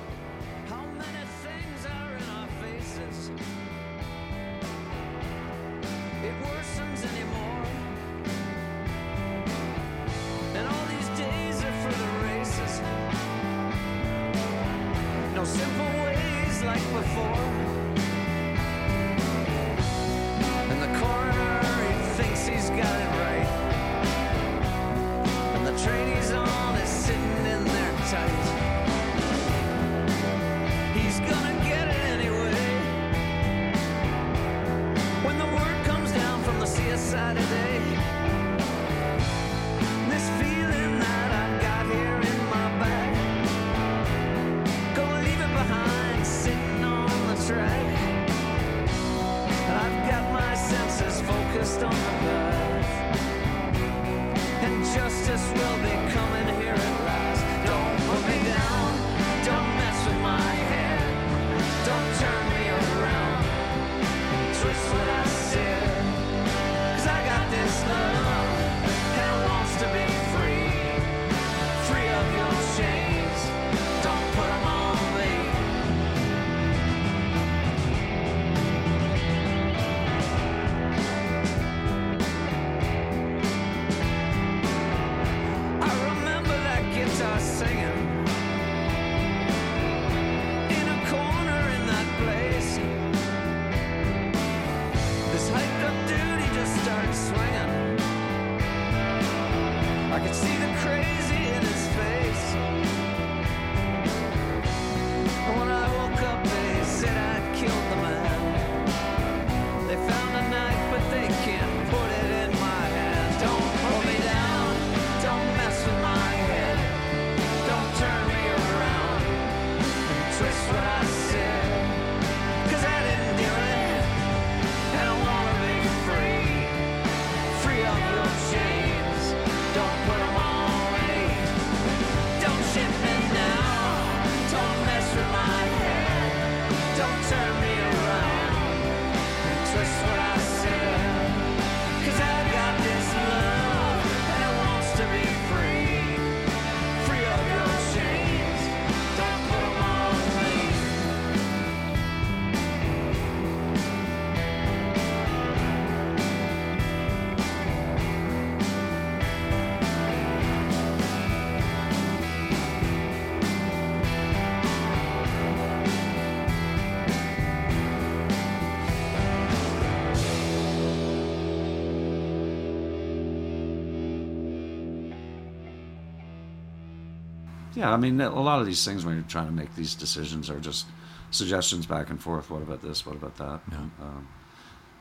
Yeah, I mean, a lot of these things when you're trying to make these decisions are just suggestions back and forth. What about this? What about that? Yeah. Um,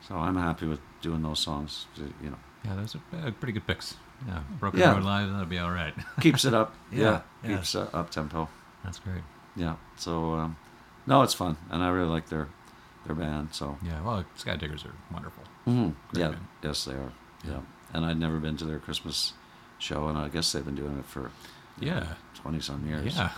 so I'm happy with doing those songs. You know, Yeah, those are uh, pretty good picks. Yeah, Broken Yeah. Road Live, that'll be all right. keeps it up. Yeah, yeah, keeps uh, up tempo. That's great. Yeah. So um, no, it's fun, and I really like their their band. So Yeah, well, Skydiggers are wonderful. Mhm. Great yeah, band. yes, they are. Yeah. Yeah. and I'd never been to their Christmas show, and I guess they've been doing it for Yeah, twenty some years. yeah.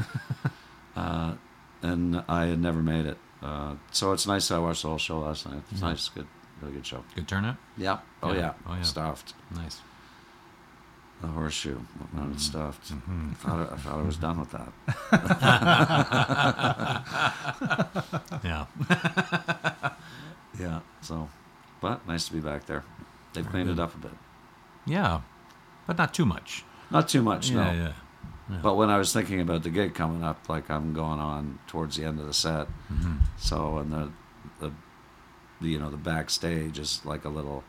uh, and I had never made it. Uh, so it's nice that I watched the whole show last night. It's Mhm. nice, good, really good show. Good turnout. Yeah. Oh Yeah. yeah. Oh, yeah. Stuffed. Nice. The horseshoe. Mhm. it stuffed. Mhm. I thought I, I thought I was done with that. Yeah. Yeah. So, but nice to be back there. They've Very cleaned good. it up a bit. Yeah, but not too much. Not too much, yeah, no. yeah. Yeah. But when I was thinking about the gig coming up, like I'm going on towards the end of the set, Mhm. so and the, the, the you know the backstage is like a little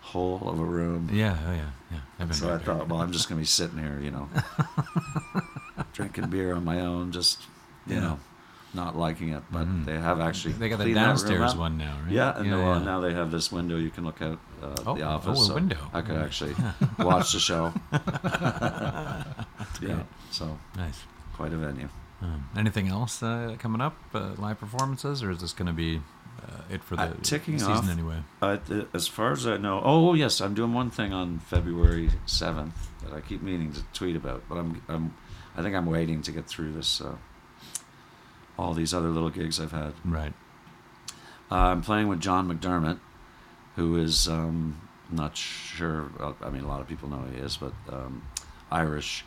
hole of a room. Yeah, oh yeah, yeah. I've So I there. thought, well, I'm just gonna be sitting here, you know, drinking beer on my own, just you Yeah. know, not liking it. But Mhm. they have actually They got the downstairs one now, right? Yeah, and yeah, yeah. now they have this window you can look out uh, Oh, the oh, office. a so window. I could actually watch the show. yeah, so Nice. quite a venue. Um, anything else uh, coming up? Uh, live performances, or is this going to be uh, it for the Uh, ticking season off. anyway? Uh, th- as far as I know, oh yes, I'm doing one thing on February seventh that I keep meaning to tweet about, but I'm, I'm I think I'm waiting to get through this. All these other little gigs I've had. Right. Uh, I'm playing with John McDermott, who is um, not sure. I mean, a lot of people know who he is, but um, Irish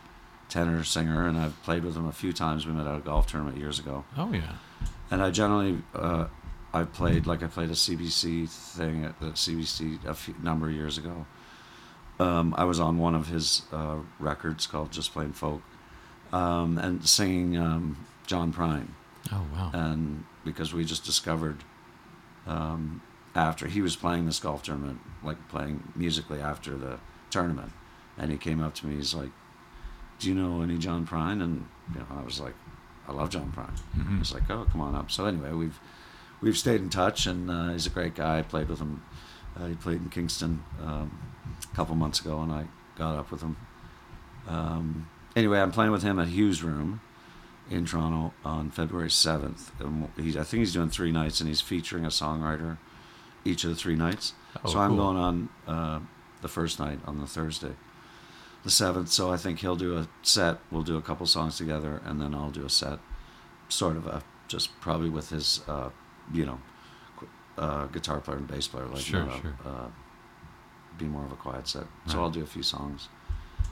tenor singer, and I've played with him a few times. We met at a golf tournament years ago, Oh yeah. and I generally uh, I played like I played a CBC thing at the CBC a few, number of years ago. Um, I was on one of his uh, records called Just Plain Folk, um, and singing um, John Prine Oh wow. and because we just discovered um, after he was playing this golf tournament, like playing musically after the tournament, and he came up to me. He's like, "Do you know any John Prine?" And you know, I was like, "I love John Prine." Mhm. He's like, "Oh, come on up." So anyway, we've we've stayed in touch, and uh, he's a great guy. I played with him. Uh, he played in Kingston um, a couple months ago, and I got up with him. Um, anyway, I'm playing with him at Hugh's Room in Toronto on February 7th. And he's, I think he's doing three nights, and he's featuring a songwriter each of the three nights. Oh, so I'm cool. going on uh, the first night on the Thursday, the 7th. So I think he'll do a set. We'll do a couple songs together, and then I'll do a set, sort of a just probably with his, uh, you know, uh, guitar player and bass player, like Sure, a- sure. Uh, be more of a quiet set. So Right. I'll do a few songs,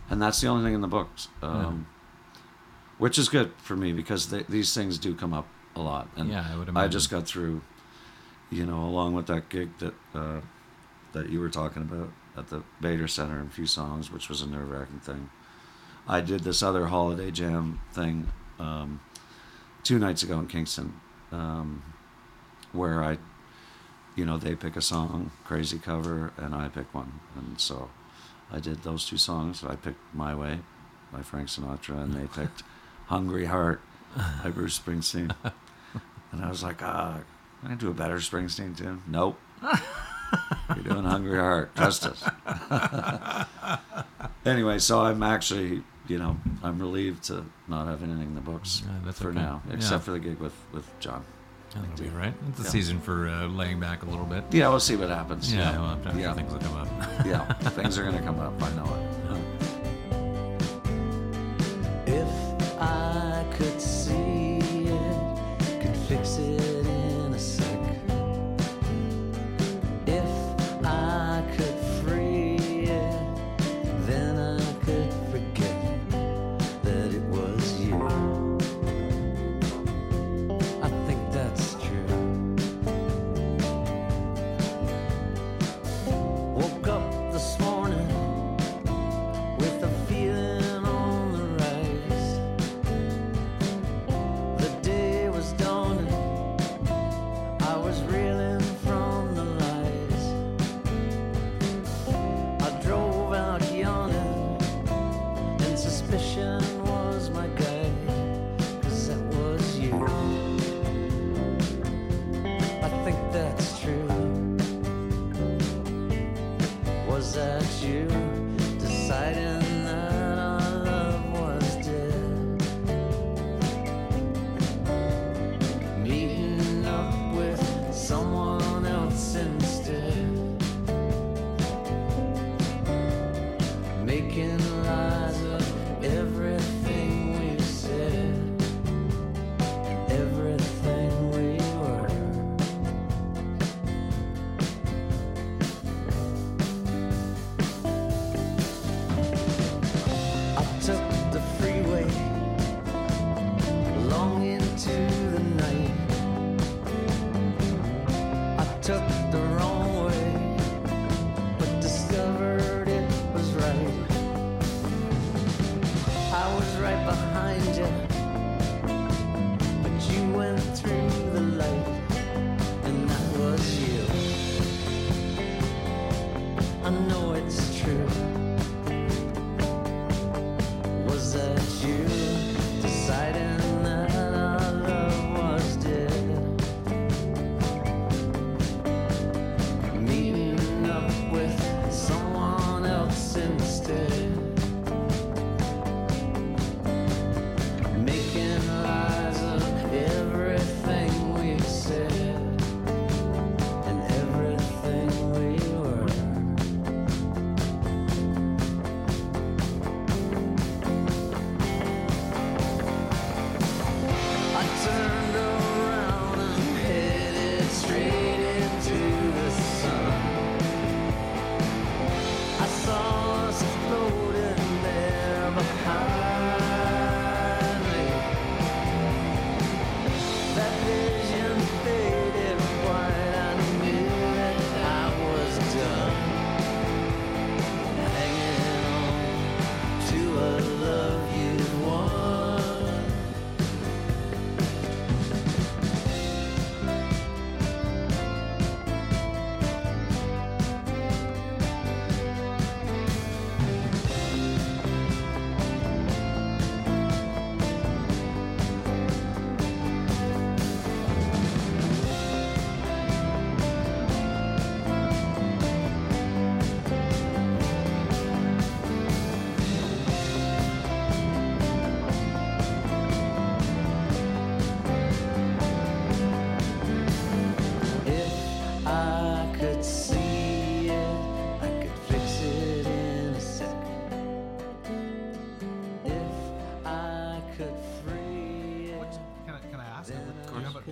and that's the only thing in the books. Um, which is good for me because th- these things do come up a lot. And yeah, I would I just got through, you know, along with that gig that uh, that you were talking about at the Bader Center and a few songs, which was a nerve wracking thing. I did this other holiday jam thing um, two nights ago in Kingston, um, where I, you know, they pick a song, crazy cover, and I pick one, and so I did those two songs. I picked My Way by Frank Sinatra, and they picked Hungry Heart by Bruce Springsteen. And I was like, ah, I can I do a better Springsteen tune? Nope. You're doing Hungry Heart. Trust us. anyway, so I'm actually, you know, I'm relieved to not have anything in the books Yeah, that's for okay. now, Yeah. except for the gig with, with John. Yeah, that'll be right. It's a Yeah. season for uh, laying back a little bit. Yeah, we'll see what happens. Yeah, well, yeah. things will come up. yeah, things are going to come up. I know it. was that you deciding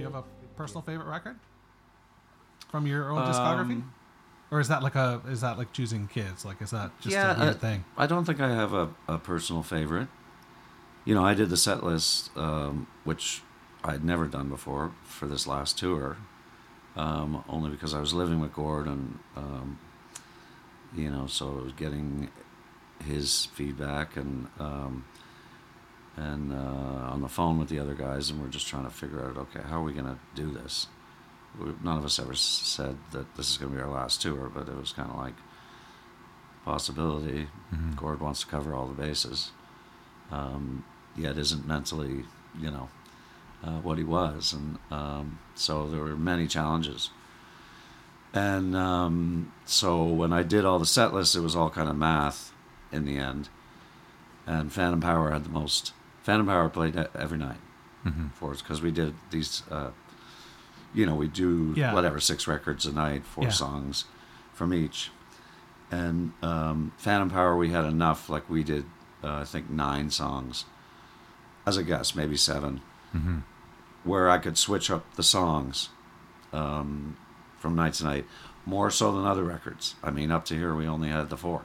you have a personal favorite record from your own Um, discography? Or is that like a is that like choosing kids? Like is that just yeah, a weird I, thing? I don't think I have a, a personal favorite. You know, I did the set list, um, which I'd never done before for this last tour, um, only because I was living with Gordon, um, you know, so I was getting his feedback and um, and uh, on the phone with the other guys, and we're just trying to figure out, okay, how are we going to do this? We, none of us ever said that this is going to be our last tour, but it was kind of like possibility. Mhm. Gord wants to cover all the bases, um, yet isn't mentally, you know, uh, what he was, and um, so there were many challenges. And um, so when I did all the set lists, it was all kind of math in the end. And Phantom Power had the most. Phantom Power played every night Mhm. for us because we did these. Uh, you know, we do Yeah. whatever six records a night, four Yeah. songs from each. And um, Phantom Power, we had enough. Like we did, uh, I think nine songs, as a guess, maybe seven, Mhm. where I could switch up the songs um, from night to night, more so than other records. I mean, up to here we only had the four.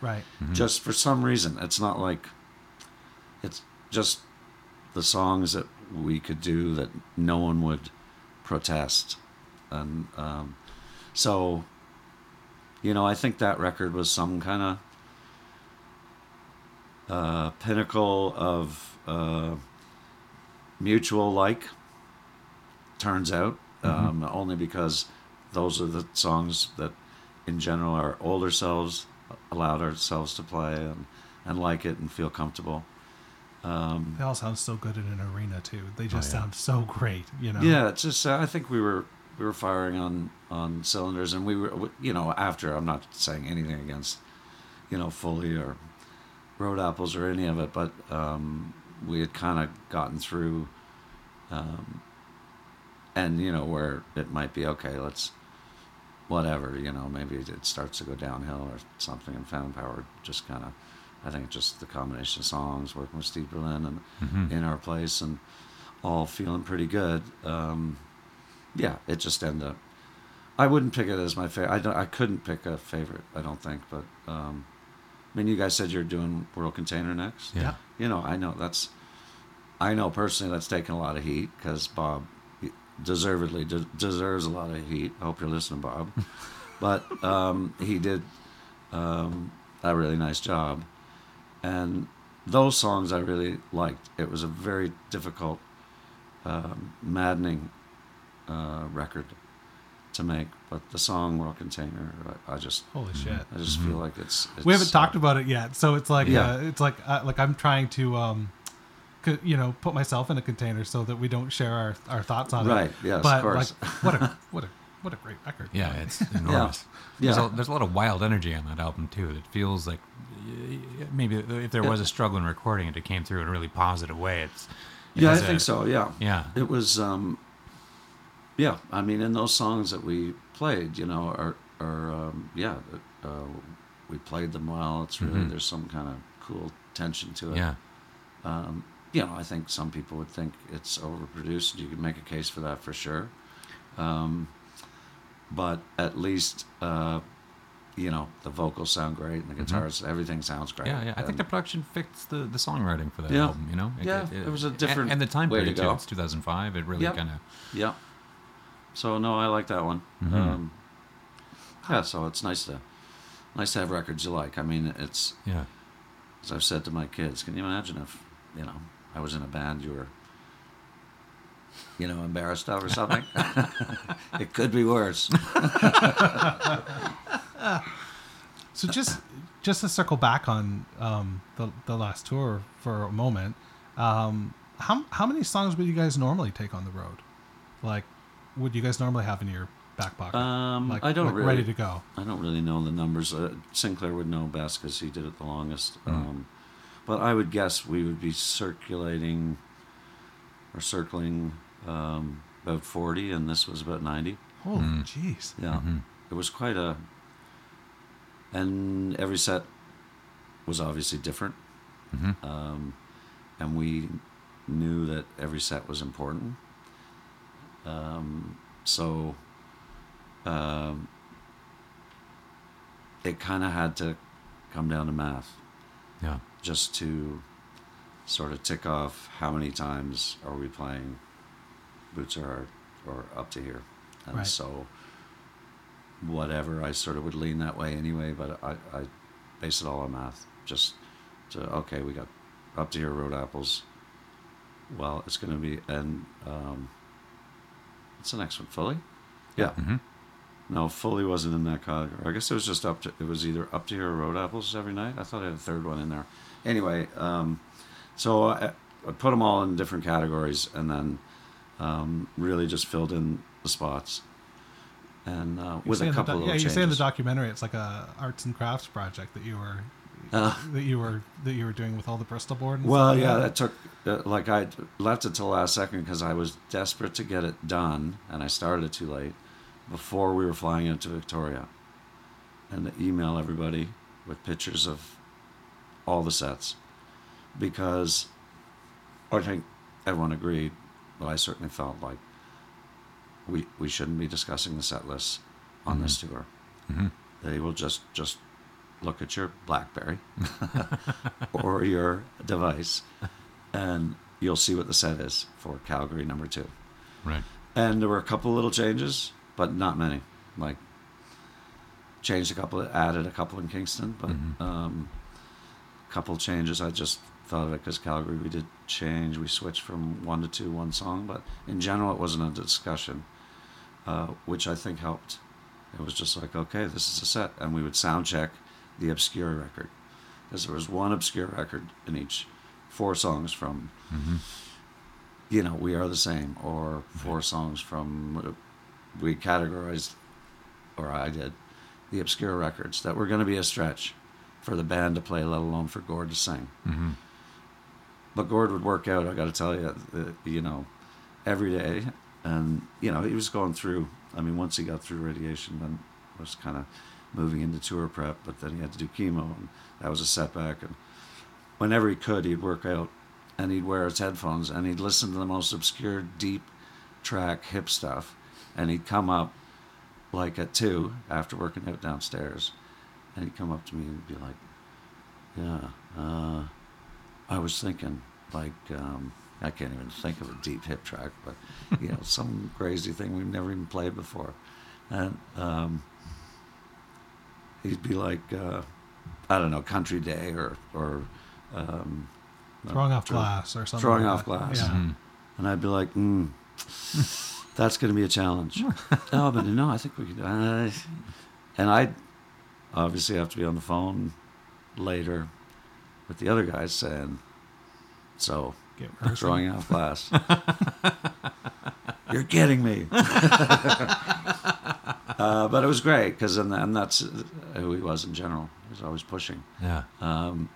Right. Just for some reason, it's not like it's just the songs that we could do that no one would protest, and um, so you know, I think that record was some kind of uh, pinnacle of uh, mutual like. Turns out, um, only because those are the songs that, in general, our older selves allowed ourselves to play and, and like it and feel comfortable. Um, They all sound so good in an arena too. They just Oh, yeah. sound so great, you know. yeah, it's just uh, I think we were we were firing on on cylinders, and we were you know after I'm not saying anything against you know Fully or Road Apples or any of it, but um, we had kind of gotten through, um, and you know where it might be okay. Let's whatever you know maybe it starts to go downhill or something, and Phantom Power just kind of. I think just the combination of songs, working with Steve Berlin and Mhm. in our place, and all feeling pretty good. Um, yeah, it just ended up. I wouldn't pick it as my favorite. I don't. I couldn't pick a favorite. I don't think. But um, I mean, you guys said you're doing World Container next. Yeah. You know, I know that's. I know personally that's taken a lot of heat because Bob deservedly de- deserves a lot of heat. I hope you're listening, Bob. but um, he did um, a really nice job, and those songs I really liked. It was a very difficult, um, maddening uh, record to make, but the song "World Container," I, I just, Holy shit. I just feel like it's, it's. we haven't uh, talked about it yet, so it's like Yeah. uh, it's like uh, like I'm trying to um, you know, put myself in a container so that we don't share our, our thoughts on Right, it. Right. Yes, of but course. like what a what a what a great record. Yeah, it's enormous. Yeah. There's, a, there's a lot of wild energy on that album too. It feels like maybe if there was a struggle in recording it, it came through in a really positive way. It's it Yeah, I think so. Yeah. Yeah, It was, um, yeah. I mean, in those songs that we played, you know, are, are um, yeah, uh, we played them well. It's really Mhm. there's some kind of cool tension to it. yeah, Um, you know, I think some people would think it's overproduced. You could make a case for that for sure. Um, but at least, uh, you know, the vocals sound great and the guitars, everything sounds great. Mm-hmm. yeah, yeah. I think the production fits the, the songwriting for that Yeah. album. You know, Yeah, it was a different and, and the time way to period too. It's 2005. It really Yep. kind of Yeah. So no, I like that one. Mhm. Um, yeah, so it's nice to nice to have records you like. I mean, it's yeah. as I've said to my kids. Can you imagine if you know I was in a band you were you know embarrassed of or something? it could be worse. So just just to circle back on um, the the last tour for a moment, um, how how many songs would you guys normally take on the road? Like, would you guys normally have in your back pocket? Um, like, I don't like really. ready to go. I don't really know the numbers. Uh, Sinclair would know best because he did it the longest. Mm. Um, but I would guess we would be circulating or circling um, about 40, and this was about 90. Holy Mm. jeez! Yeah. Mhm. It was quite a. And every set was obviously different. Mhm. Um, and we knew that every set was important. Um, so um, it kind of had to come down to math Yeah. just to sort of tick off how many times are we playing Boots are or up to here. And Right. so whatever, I sort of would lean that way anyway, but I, I base it all on math. Just to, okay, we got up to here road apples. Well, it's going to be, and um, what's the next one? Fully? Yeah. Mhm. No, fully wasn't in that category. I guess it was just up to. It was either up to here or road apples every night. I thought I had a third one in there. Anyway, um, so I, I put them all in different categories, and then um, really just filled in the spots, and uh, with a couple doc- of yeah, you say in the documentary it's like a arts and crafts project that you were Uh, that you were that you were doing with all the Bristol board. And Well, like yeah, that? that took uh, like I left it till last second because I was desperate to get it done, and I started it too late before we were flying into Victoria, and to email everybody with pictures of all the sets, because I think everyone agreed, but I certainly felt like we we shouldn't be discussing the set lists on this tour. Mhm. They will just just look at your BlackBerry or your device, and you'll see what the set is for Calgary number two. Right. And there were a couple little changes, but not many. Like changed a couple, added a couple in Kingston, but Mhm. um, a couple changes. I just thought of it because Calgary we did change. We switched from one to two, one song, but in general it wasn't a discussion, uh, which I think helped. It was just like, okay, this is a set, and we would sound check the obscure record because there was one obscure record in each, four songs from hmm you know, we are the same, or four songs from we categorized, or I did, the obscure records that were going to be a stretch for the band to play, let alone for Gord to sing. hmm But Gord would work out. I got to tell you, you know, every day, and you know, he was going through. I mean, once he got through radiation, then was kind of moving into tour prep. But then he had to do chemo, and that was a setback. And whenever he could, he'd work out, and he'd wear his headphones, and he'd listen to the most obscure, deep track hip stuff, and he'd come up like at two after working out downstairs, and he'd come up to me and be like, "Yeah." Uh, I was thinking, like, um, I can't even think of a deep hip track, but you know, some crazy thing we've never even played before, and um, he'd be like, uh, I don't know, Country Day or or um, throwing off throw- glass or something. throwing like off that. glass. Yeah. Mhm. and I'd be like, mm, that's going to be a challenge. oh, but no, I think we could. Uh, and I'd obviously have to be on the phone later with the other guys saying, so throwing off glass. You're kidding me. uh, but it was great because, and, and that's who he was in general. He was always pushing. Yeah. Um,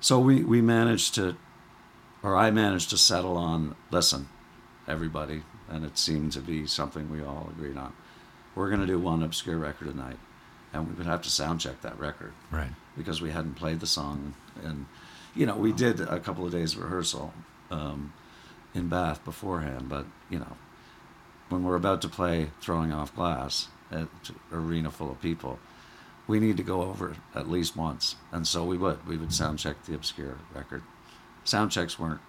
so we, we managed to, or I managed to settle on, listen, everybody, and it seemed to be something we all agreed on. We're going to do one obscure record a night, and we would have to sound check that record Right. Because we hadn't played the song. And, you know, we did a couple of days rehearsal um, in Bath beforehand, but, you know, when we're about to play Throwing Off Glass at an arena full of people, we need to go over at least once. And so we would. We would sound check the obscure record. Sound checks weren't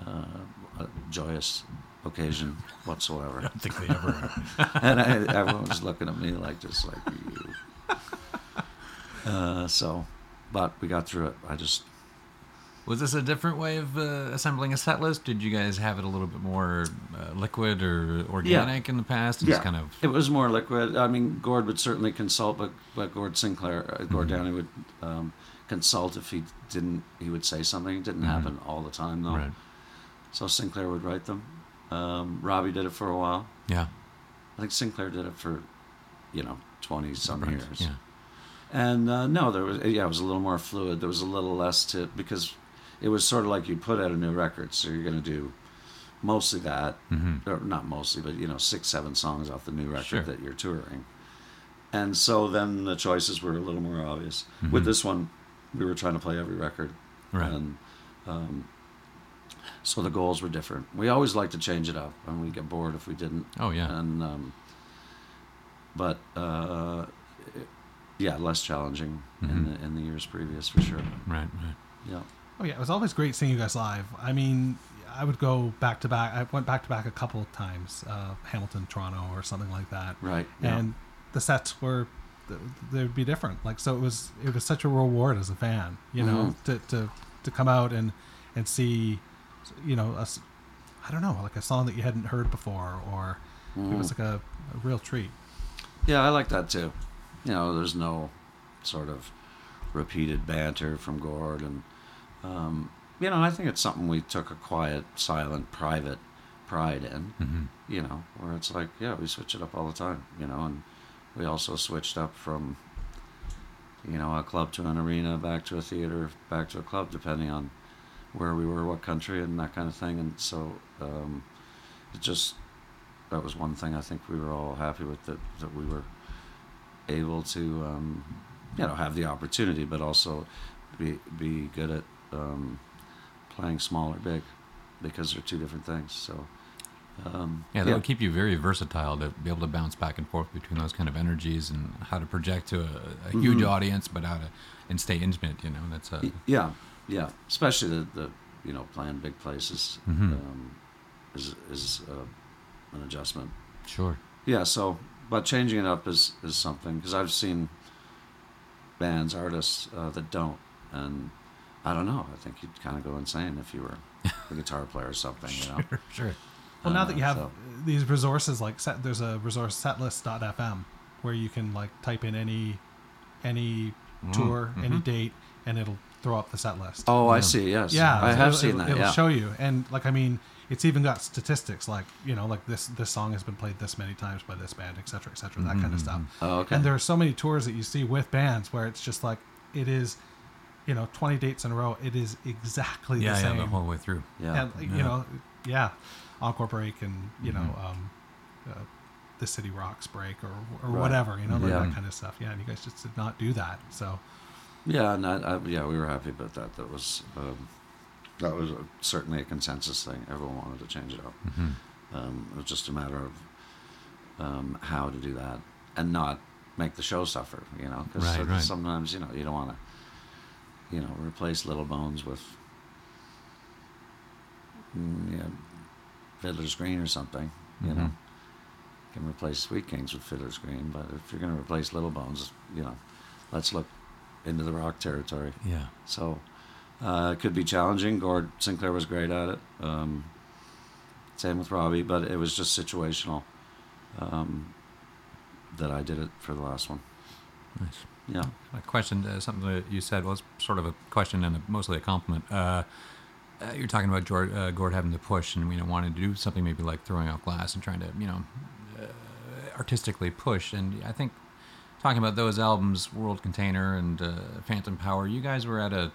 uh, a joyous occasion whatsoever. I don't think they ever are. and I, everyone was looking at me like just like you. Uh, so, but we got through it. I just Was this a different way of uh, assembling a set list? Did you guys have it a little bit more uh, liquid or organic in the past? Just kind of. it was more liquid. I mean, Gord would certainly consult, but but Gord Sinclair, uh, Gord Downie would um, consult if he didn't. He would say something. It didn't Mhm. happen all the time though. Right. So Sinclair would write them. Um, Robbie did it for a while. Yeah. I think Sinclair did it for, you know, twenty some years. Yeah. And uh, no, there was yeah, it was a little more fluid. There was a little less to because it was sort of like you put out a new record, so you're going to do mostly that, hmm or not mostly, but you know, six, seven songs off the new record Sure. that you're touring. And so then the choices were a little more obvious. With Mhm. this one, we were trying to play every record, Right. and um, So the goals were different. We always like to change it up, and we get bored if we didn't. Oh, yeah. And um, but uh, yeah, less challenging in Mhm. the in the years previous for sure. Right, right. Yeah. Oh yeah, it was always great seeing you guys live. I mean, I would go back to back. I went back to back a couple of times, uh, Hamilton, Toronto, or something like that. Right. Yeah. And the sets were they would be different. Like so, it was it was such a reward as a fan, you know, Mhm. to, to to come out and and see, you know, us. I don't know, like a song that you hadn't heard before, or it was like a, a real treat. Yeah, I like that too. You know, there's no sort of repeated banter from Gord, and um, you know, I think it's something we took a quiet, silent, private pride in. hmm You know, where it's like, yeah, we switch it up all the time. You know, and we also switched up from, you know, a club to an arena, back to a theater, back to a club, depending on where we were, what country, and that kind of thing. And so, um, it just that was one thing I think we were all happy with that that we were able to, um, you know, have the opportunity, but also be be good at um, playing small or big, because they're two different things. So. Um, Yeah, that would keep you very versatile to be able to bounce back and forth between those kind of energies and how to project to a, a huge Mhm. audience, but how to and stay intimate. You know, that's a Yeah, yeah. Especially the, the you know playing big places Mhm. um, is is uh, an adjustment. sure. Yeah. So, but changing it up is is something because I've seen bands, artists uh, that don't, and I don't know. I think you'd kind of go insane if you were a guitar player or something. You know. Sure. Well, now that you have so- these resources, like set, there's a resource setlist.fm where you can like type in any any Mm, tour, any mhm. date, and it'll throw up the set list. Oh, I Yeah. see. Yes. yeah, I so have it'll- seen it'll, that. It'll yeah. show you, and like I mean, it's even got statistics, like you know, like this this song has been played this many times by this band, etc cetera, et cetera, that kind of stuff. Oh, okay. And there are so many tours that you see with bands where it's just like it is, you know, 20 dates in a row. It is exactly Yeah, the yeah, same. the whole way through. yeah. and you Yeah. know, yeah, Encore break and you know, Mhm. um, uh, the City Rocks break or or Right. whatever, you know, like Yeah. that kind of stuff. Yeah, and you guys just did not do that. So Yeah, and I, I, yeah, we were happy about that. That was um, that was a, certainly a consensus thing. Everyone wanted to change it up. hmm Um, it was just a matter of um, how to do that and not make the show suffer. You know, because Right, right. sometimes you know you don't want to, you know, replace Little Bones with, mm, yeah, Fiddler's Green or something. You know, Mhm. you can replace Sweet Kings with Fiddler's Green, but if you're going to replace Little Bones, you know, let's look into the rock territory. Yeah. So uh, it could be challenging. Gord Sinclair was great at it. Um, same with Robbie, but it was just situational um, that I did it for the last one. Nice. Yeah. A question, uh, something that you said was sort of a question and a, mostly a compliment. Uh, uh, you're talking about Gord, uh, Gord having to push and you know wanting to do something maybe like throwing out glass and trying to you know uh, artistically push. And I think talking about those albums, World Container and uh, Phantom Power, you guys were at a,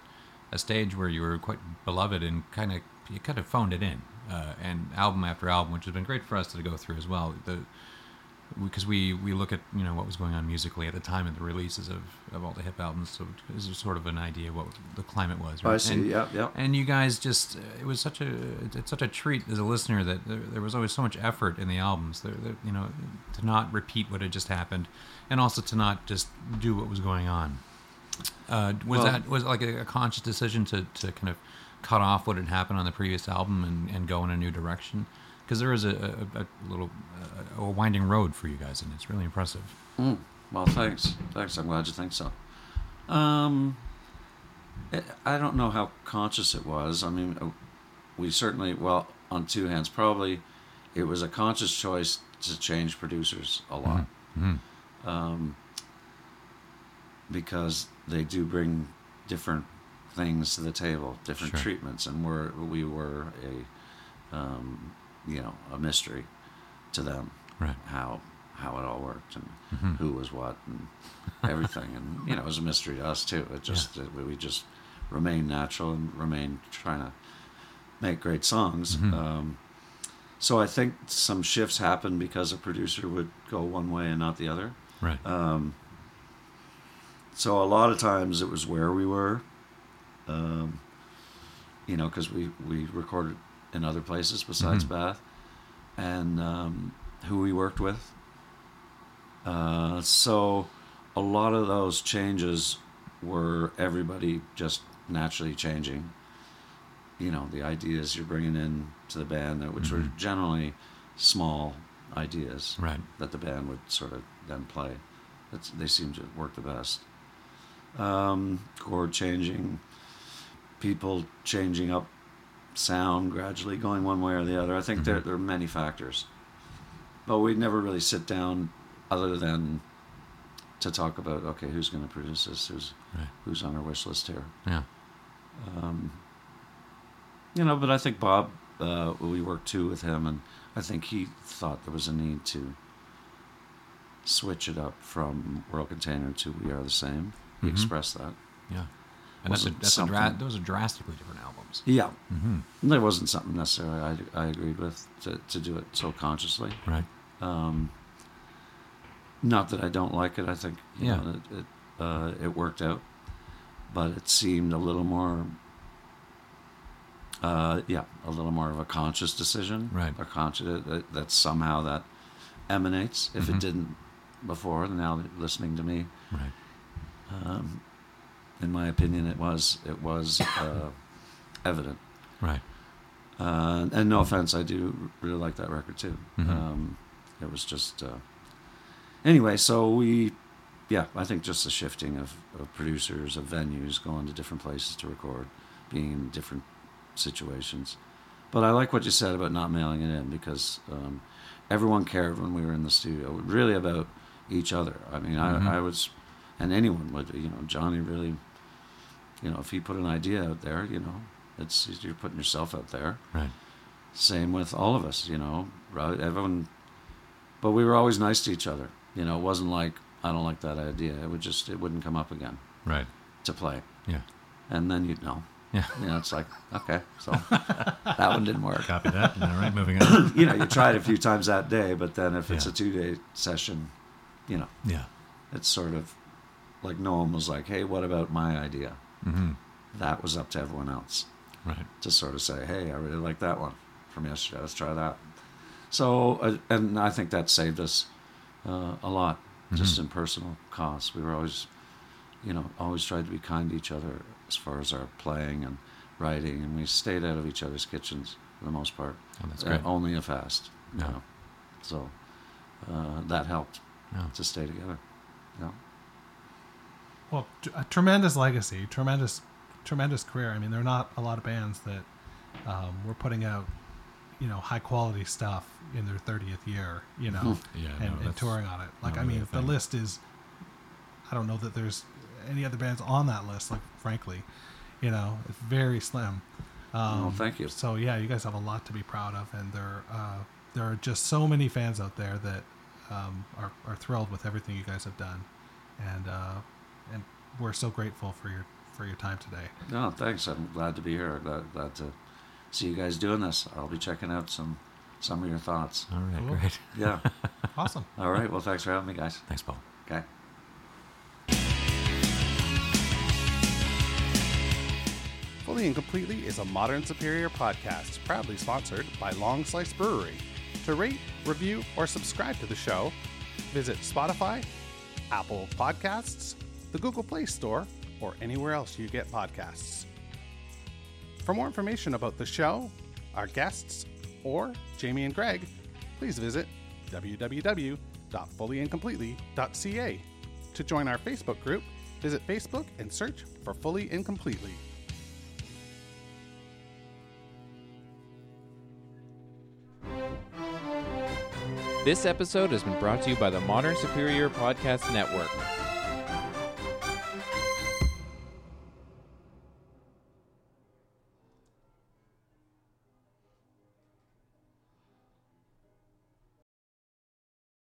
a stage where you were quite beloved and kind of you kind of phoned it in, uh, and album after album, which has been great for us to go through as well. The because we, we look at you know what was going on musically at the time of the releases of, of all the hip albums, so this is sort of an idea of what the climate was. I see. And, yeah, yeah. and you guys just it was such a it's such a treat as a listener that there, there was always so much effort in the albums there, there, you know to not repeat what had just happened and also to not just do what was going on uh, was Well- that was it like a, a conscious decision to, to kind of cut off what had happened on the previous album and, and go in a new direction because there is a, a, a little a winding road for you guys and it's really impressive Mm. Well, thanks. Thanks. I'm glad you think so. Um, I- I don't know how conscious it was. I mean, uh, we certainly, well, on two hands, probably it was a conscious choice to change producers a lot. Mhm. Um, because they do bring different things to the table, different Sure. treatments, and we're, we were a, um, you know, a mystery to them right. how how it all worked and Mhm. who was what and everything. And you know it was a mystery to us too. It just it, we just remained natural and remained trying to make great songs. Mhm. um, so I think some shifts happened because a producer would go one way and not the other. Right. Um, so a lot of times it was where we were. Um, you know, because we we recorded in other places besides Mhm. Bath, and um, who we worked with. Uh, so a lot of those changes were everybody just naturally changing. You know, the ideas you're bringing in to the band, that- which were Mhm. generally small ideas Right. that the band would sort of then play. That's, they seem to work the best. Um, chord changing, people changing up sound gradually, going one way or the other. I think there, Mhm. there are many factors. But we'd never really sit down other than to talk about, okay, who's going to produce this? Who's, Right. who's on our wish list here? Yeah. Um, you know, but I think Bob, uh, we worked too with him, and I think he thought there was a need to switch it up from World Container to We Are the Same. Mhm. expressed that. Yeah. And that's a, that's a dra- those are drastically different albums. Yeah, Mm-hmm. there wasn't something necessarily I, I agreed with to, to do it so consciously. Right. Um, not that I don't like it. I think Yeah. know, it it, uh, it worked out, but it seemed a little more. Uh, yeah, a little more of a conscious decision. Right. A conscious that, that somehow that emanates. If Mhm. it didn't before, now listening to me, Right. Um, in my opinion, it was it was uh, evident. Right. Uh, and no offense, I do really like that record too. Mhm. Um, it was just uh, anyway. So we, yeah, I think just the shifting of, of producers, of venues, going to different places to record, being in different situations. But I like what you said about not mailing it in because um, everyone cared when we were in the studio, really about each other. I mean, Mhm. I, I was, and anyone would. You know, Johnny really, you know, if he put an idea out there, you know, it's you're putting yourself out there. Right. Same with all of us, you know. Right? Everyone, but we were always nice to each other. You know, it wasn't like I don't like that idea. It would just it wouldn't come up again Right. to play, Yeah. and then you'd know. Yeah. You know, it's like okay, so that one didn't work. Copy that. All right, moving on. You know, you tried a few times that day, but then if it's Yeah. a two day session, you know, Yeah. it's sort of like no one was like, hey, what about my idea? Mm-hmm. That was up to everyone else. Right. to sort of say, "Hey, I really like that one from yesterday. Let's try that." So, uh, and I think that saved us uh, a lot, just Mhm. in personal costs. We were always, you know, always tried to be kind to each other as far as our playing and writing, and we stayed out of each other's kitchens for the most part. Oh, that's Uh, great. only if asked, you know. So uh, that helped Yeah. to stay together. Yeah. Well, a tremendous legacy, tremendous, tremendous career. I mean, there are not a lot of bands that um, were putting out, you know, high quality stuff in their 30th year, you know, Yeah. and, no, and touring on it. Like, I mean, the list is, I don't know that there's any other bands on that list, like, frankly, you know, it's very slim. Um, Well, thank you. So, yeah, you guys have a lot to be proud of, and there, uh, there are just so many fans out there that um, are, are thrilled with everything you guys have done. And, uh, we're so grateful for your for your time today. No, thanks. I'm glad to be here. Glad, glad to see you guys doing this. I'll be checking out some some of your thoughts. All right. Cool. Great. Yeah. Awesome. All right. Well, thanks for having me, guys. Thanks, Paul. Okay. Fully and Completely is a Modern Superior podcast, proudly sponsored by Long Slice Brewery. To rate, review, or subscribe to the show, visit Spotify, Apple Podcasts, the Google Play Store, or anywhere else you get podcasts. For more information about the show, our guests, or Jamie and Greg, please visit www.fullyandcompletely.ca. To join our Facebook group, visit Facebook and search for Fully and Completely. This episode has been brought to you by the Modern Superior Podcast Network.